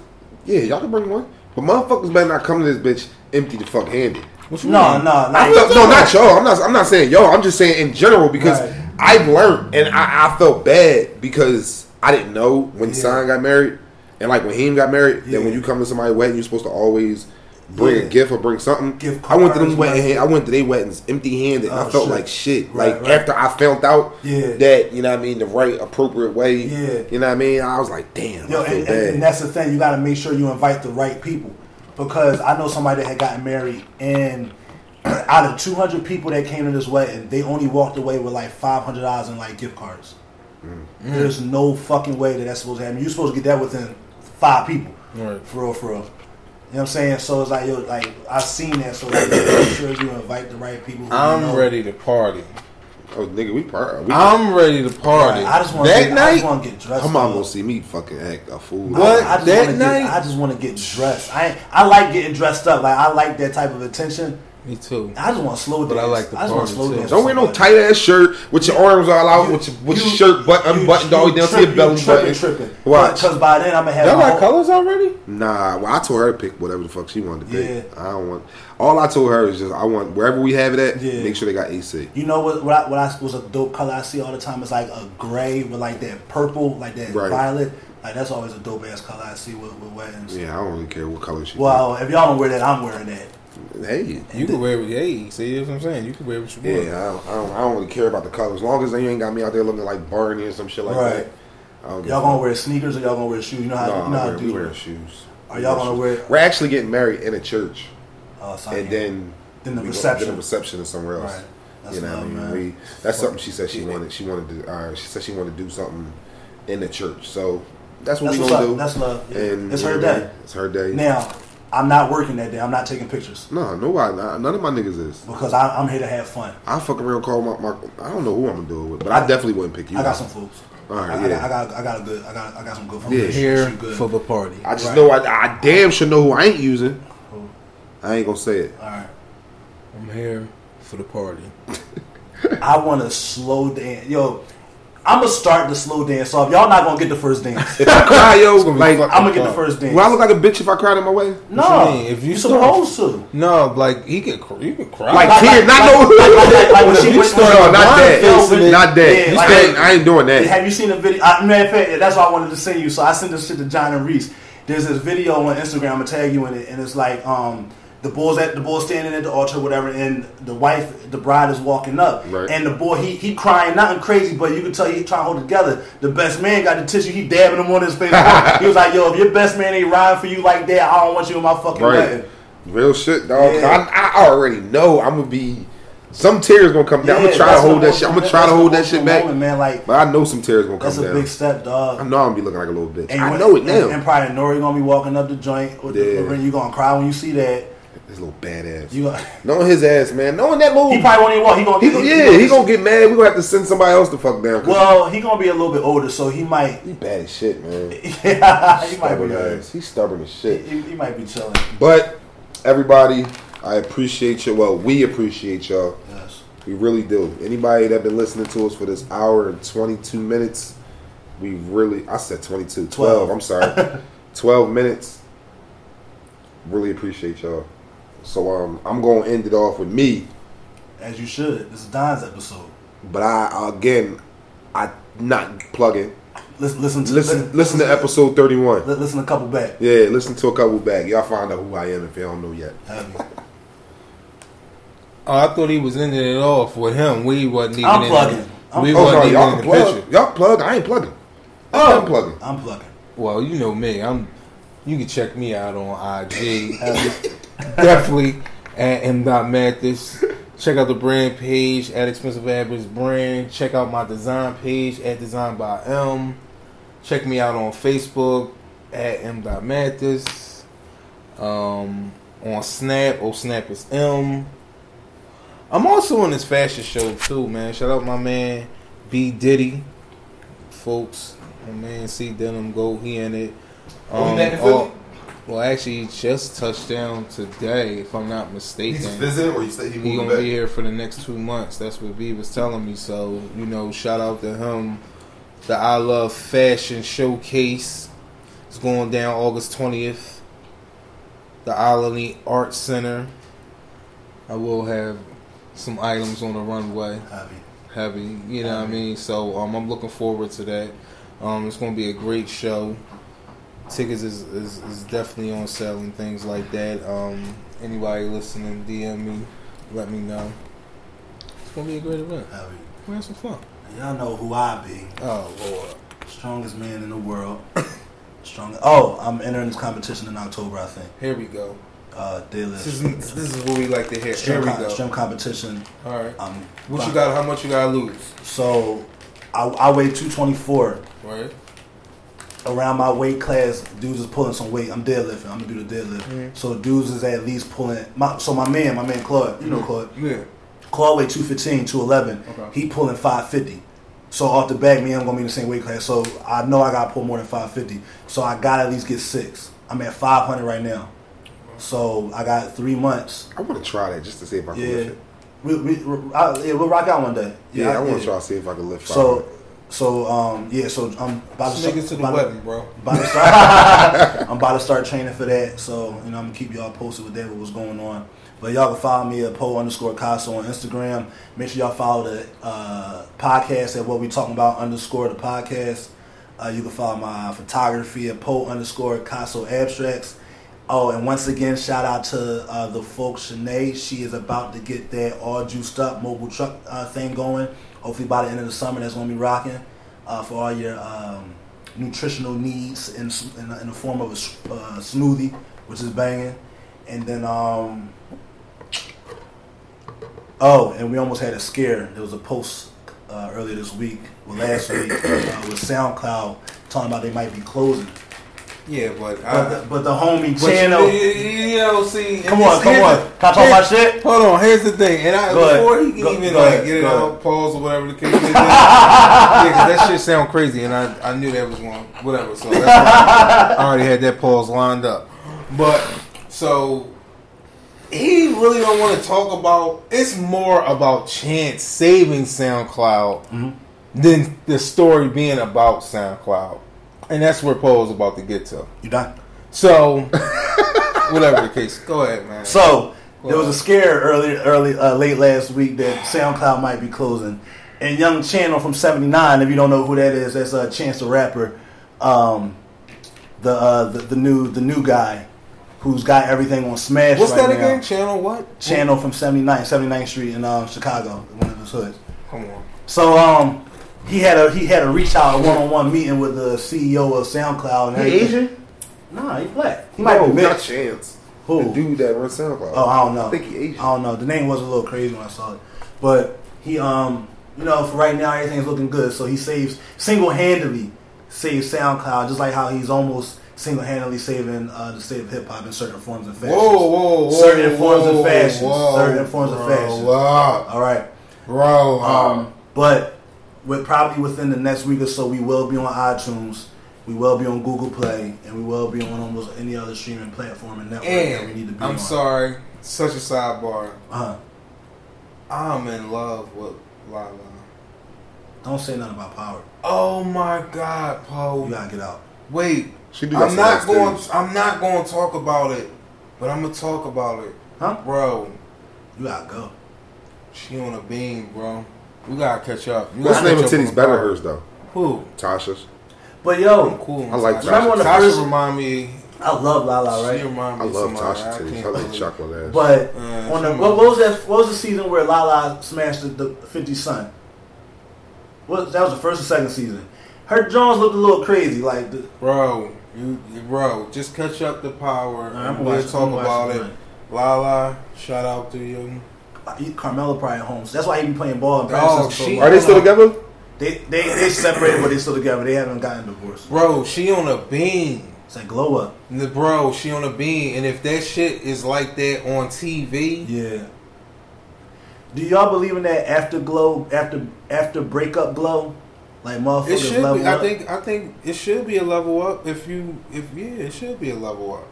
Yeah, y'all can bring one. But motherfuckers better not come to this bitch empty the fuck handed. What you No, mean? no, no. Felt, no, not y'all. I'm not. I'm not saying yo. I'm just saying in general because Right. I've learned and I, I felt bad because I didn't know when Yeah. Son got married, and like when he got married, Yeah. then when you come to somebody's wedding, you're supposed to always bring Yeah. a gift or bring something. Gift I went to them cards, wedding. money. I went to their weddings empty handed. I Oh, felt shit. like shit. Right, like right. after I found out Yeah. that you know what I mean the right appropriate way. Yeah. You know what I mean. I was like, damn. Yo, I feel and, bad. and, and that's the thing. You got to make sure you invite the right people because I know somebody that had gotten married, and out of 200 people that came to this wedding, they only walked away with like 500 dollars in like gift cards. Mm. There's no fucking way that that's supposed to happen. You're supposed to get that within five people, Right. for real, for real. You know what I'm saying? So it's like, yo, like I've seen that. So like, make sure you invite the right people. I'm know. ready to party. oh nigga, we party. We, I'm ready to party. I just want to that get, I night. just want to get dressed. Come on, up. gonna see me fucking act a fool. What? I, I just That wanna night? Get, I just want to get dressed. I I like getting dressed up. Like I like that type of attention. Me too. I just want to slow But dance. I like the I just want party, to slow too. dance. Don't wear no tight ass shirt with your arms all out, You- with your, with your shirt butt somebody. unbuttoned all the way down to your belly you button. tripping. Watch. Because by then I'm gonna have Y'all got colors already? Nah, well, I told her to pick whatever the fuck she wanted to pick. Yeah. I don't want. All I told her is just I want wherever we have it at, Yeah. make sure they got AC. You know what? What I, what I was a dope color I see all the time is like a gray with like that purple, like that Right. violet. Like that's always a dope ass color I see with, with weddings. Yeah, I don't really care what color she. Well, if y'all don't wear that, I'm wearing that. Pick. hey, You can wear it. Hey, see what I'm saying? You can wear what you want. yeah, I don't, I don't. I don't really care about the color as long as they ain't got me out there looking like Barney or some shit like Right. that. I don't give Y'all gonna wear sneakers or y'all gonna wear shoes? You know how No, you know how I'm to wearing, we do wearing it. shoes. Are y'all gonna wear? We're actually getting married in a church, Uh, so and then then the reception. then the reception is somewhere else. Right. That's you know what I mean? We, that's something she said she wanted. She wanted to. Uh, she said she wanted to do something in the church. So that's what That's we what's gonna up. do. That's love. Yeah. And it's her know day. It's her day. Now, I'm not working that day. I'm not taking pictures no, nobody. nah, None of my niggas is. because I, I'm here to have fun. I fuck around call my, my. I don't know who I'm gonna do it with, but I, definitely wouldn't pick you. I got some fools. All right, I, I, yeah. got, I got I got a good I got I got some good fools. Yeah. Here good. for the party. I just Right. know I, I damn sure know who I ain't using. Who? I ain't gonna say it. All right. I'm here for the party. I want to slow dance. Yo, I'm gonna start the slow dance off. Y'all not gonna get the first dance. If I cry, yo, It's gonna be like, I'm gonna get the first dance. will I look like a bitch if I cried in my way? no, What you mean? If you you start- supposed to. No, like he can, cr- you could cry. Like, Like- tears, like- not like- no. like- like- like when she- No, when- when- not that. Blind Not that. Yeah, I like- ain't- I ain't doing that. Have you seen the video? I, matter of fact, that's why I wanted to send you. So I sent this shit to John and Reese. There's this video on Instagram. I'm gonna tag you in it, and it's like um, the boys at the boy standing at the altar, whatever, and the wife, the bride is walking up, Right. and the boy he he crying, nothing crazy, but you can tell he trying to hold it together. The best man got the tissue, he dabbing him on his face. he was like, "Yo, if your best man ain't riding for you like that, I don't want you in my fucking Right. wedding." Real shit, dog. Yeah. I, I already know I'm gonna be. Some tears gonna come down. I'm gonna try to hold that shit. I'm gonna try to hold that shit back. moment, man. Like But I know some tears gonna come down. that's a big step, dog. I know I'm gonna be looking like a little bitch. And I know it and, now. and probably Nori gonna be walking up the joint with Yeah. the. You gonna cry when you see that. This little badass. You gonna, Knowing his ass, man. Knowing that little. he probably won't even walk. He gonna He, get. yeah, he gonna get mad. We gonna have to send somebody else to fuck down. 'cause Well, he gonna be a little bit older, so he might. he bad as shit, man. Yeah, he might be. ass. He's stubborn as shit. He, he might be chilling. But everybody, I appreciate you. Well, we appreciate y'all. Yes. We really do. Anybody that been listening to us for this hour and 22 minutes, we really, I said 22, 12, Twelve. I'm sorry. 12 minutes. Really appreciate y'all. So um, I'm going to end it off with me. As you should. This is Don's episode. But I, again, I not plugging. Listen, listen to Listen, listen to episode 31. li- Listen a couple back. Yeah, listen to a couple back. Y'all find out who I am if y'all don't know yet. Heavy. Oh, I thought he was ending it off with him. We wasn't even. I'm in plugging. The, I'm we Oh, wasn't sorry, even y'all in can the plug. picture. Y'all plug. I ain't plugging. Oh. I'm plugging. I'm plugging. Well, you know me. I'm. You can check me out on IG. Definitely at M. Mathis. Check out the brand page at Expensive Average Brand. Check out my design page at Design by M. Check me out on Facebook at M. Mathis. Um, on Snap. Oh, Snap is M. I'm also on this fashion show too, man. Shout out my man B Diddy, folks. My man C Denim Go, he in it. Oh, he back in Philly? all- well, actually, he just touched down today, if I'm not mistaken. He's visiting, or you say He gonna be here for the next two months. That's what V was telling me. So you know, shout out to him. The I Love Fashion Showcase is going down August twentieth. The Island Art Center. I will have some items on the runway Heavy. heavy. You know what I mean? So um, I'm looking forward to that. Um, it's gonna be a great show. Tickets is, is, is definitely on sale and things like that. Um, anybody listening, DM me, let me know. It's gonna be a great event. Heavy. We're have some fun. Y'all know who I be. Oh lord. Strongest man in the world. Strong. Oh, I'm entering this competition in October, I think. Here we go. Uh, This is this is what we like to hear. Here we com- go. stream competition. All right. Um, What you got? How much you gotta lose? So, I, I weigh 224. Right. Around my weight class, dudes is pulling some weight. I'm deadlifting. I'm gonna do the deadlift. Mhm. So dudes is at least pulling. My, so my man, my man Claude, you know Claude. Yeah. Claude weigh 215, 211. Okay. He pulling 550. So off the back, me I'm gonna be in the same weight class. So I know I gotta pull more than 550. So I gotta at least get six. I'm at 500 right now. So I got three months. I want to try that just to see if I can Yeah. lift it. We, we, we- I, yeah, we'll rock out one day. Yeah, I want yeah. to try to see if I can lift. So, 500. So um, yeah. So I'm about to it to the about wedding, bro. about to start, I'm about to start training for that. So you know, I'm gonna keep y'all posted with that. What's going on. But y'all can follow me at Poe underscore Caso on Instagram. Make sure y'all follow the uh, podcast at what we talking about underscore the podcast. Uh, you can follow my photography at Poe underscore Caso Abstracts. Oh, and once again, shout out to uh, the folks, Shanae. She is about to get that all juiced up mobile truck uh, thing going. Hopefully by the end of the summer, that's going to be rocking uh, for all your um, nutritional needs in, in, in the form of a uh, smoothie, which is banging. And then, um, oh, and we almost had a scare. There was a post uh, earlier this week, well, last week, uh, with SoundCloud talking about they might be closing. Yeah, but But I, the, but the homie but channel. You, you know, see. Come on, come on. the- Can I talk my shit? Hold on, here's the thing, and I, Go ahead. before he can Go- even go like ahead, get it out, pause or whatever the case is, yeah, because that shit sound crazy, and I, I knew that was one, whatever. So that's why I already had that pause lined up. But so he really don't want to talk about. It's more about Chance saving SoundCloud Mhm. than the story being about SoundCloud, and that's where Paul's about to get to. You done? So whatever the case, go ahead, man. So there was a scare early, early, uh, late last week that SoundCloud might be closing. And Young Chano from '79, if you don't know who that is, that's uh, Chance the Rapper, um, the, uh, the the new the new guy who's got everything on Smash. What's right that now. again? Chano what? Chano from 79, 79th Street in um, Chicago, one of his hoods. Come on. So um, he had a he had a reach out one on one meeting with the CEO of SoundCloud. And He everything. Asian? Nah, he black. He might No, be not mixed. Chance. Who? The dude that runs SoundCloud. Oh, I don't know. I think he Asian. I don't know. The name was a little crazy when I saw it, but he, um, you know, for right now everything's looking good. So he saves single handedly saves SoundCloud, just like how he's almost single handedly saving uh, the state of hip hop in certain forms of fashions. Whoa, whoa, whoa. Certain forms of whoa, fashions. whoa, Certain forms of bro, fashions. All right. Bro, Um, but with probably within the next week or so, we will be on iTunes. We will be on Google Play, and we will be on almost any other streaming platform and network that we need to and be I'm on. sorry, such a sidebar. Uh-huh. I'm in love with Lala. Don't say nothing about power. Oh my God, Poe. You gotta get out. Wait, She do I'm not going. dudes. I'm not going to talk about it, but I'm gonna talk about it, Huh? bro. You gotta go. She on a beam, bro. We gotta catch up. You What's the name of catch up titties on better power. hers though? Who? Tasha's. But I'm yo, cool. I like Tasha. Remember when Tasha first- remind me. I love Lala, She right? remind I me of love somebody. Tasha I titties. I like chocolate ass. But Uh, on the what, what was that? What was the season where Lala smashed the, the 50 Cent? What that was the first or second season. Her Jones looked a little crazy, like the, Bro, you, you- bro, just catch up the power. I'm and gonna we'll talk I'm about it. tonight. Lala, shout out to you. Carmelo probably home. So that's why he be playing ball. in Oh, practice so she- Are they still together? They they they separated, but they still together. They haven't gotten divorced. Bro, she on a beam. It's like glow up. The bro, she on a beam, and if that shit is like that on TV, Yeah. Do y'all believe in that afterglow, after after breakup glow, like motherfuckers it should level be. I think. I think it should be a level up. If you, if yeah, it should be a level up.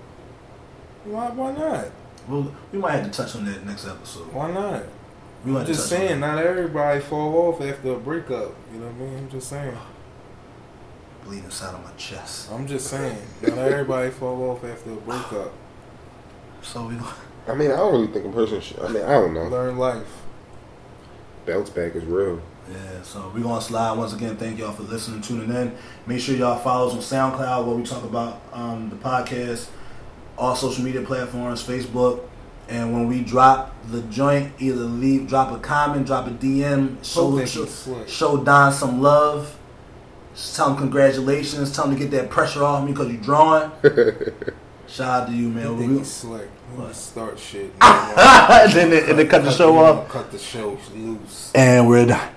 Why? Why not? Well, we might have to touch on that next episode. Why not? We might I'm just saying, not everybody fall off after a breakup. You know what I mean? I'm just saying. bleed inside of my chest. I'm just saying. Not everybody fall off after a breakup. So we I mean, I don't really think a person should. I mean, I don't know. Learn life. Bounce back is real. Yeah, so we're gonna slide once again. Thank y'all for listening, tuning in. Make sure y'all follow us on SoundCloud where we talk about um, the podcast, all social media platforms, Facebook, and when we drop the joint, either leave, drop a comment, drop a DM, show show, show Don some love. Just tell him congratulations. Tell him to get that pressure off me because you're drawing. Shout out to you, man. You he's slick. What? Start shit. and then, and then cut the show off. Cut the show loose. And we're done.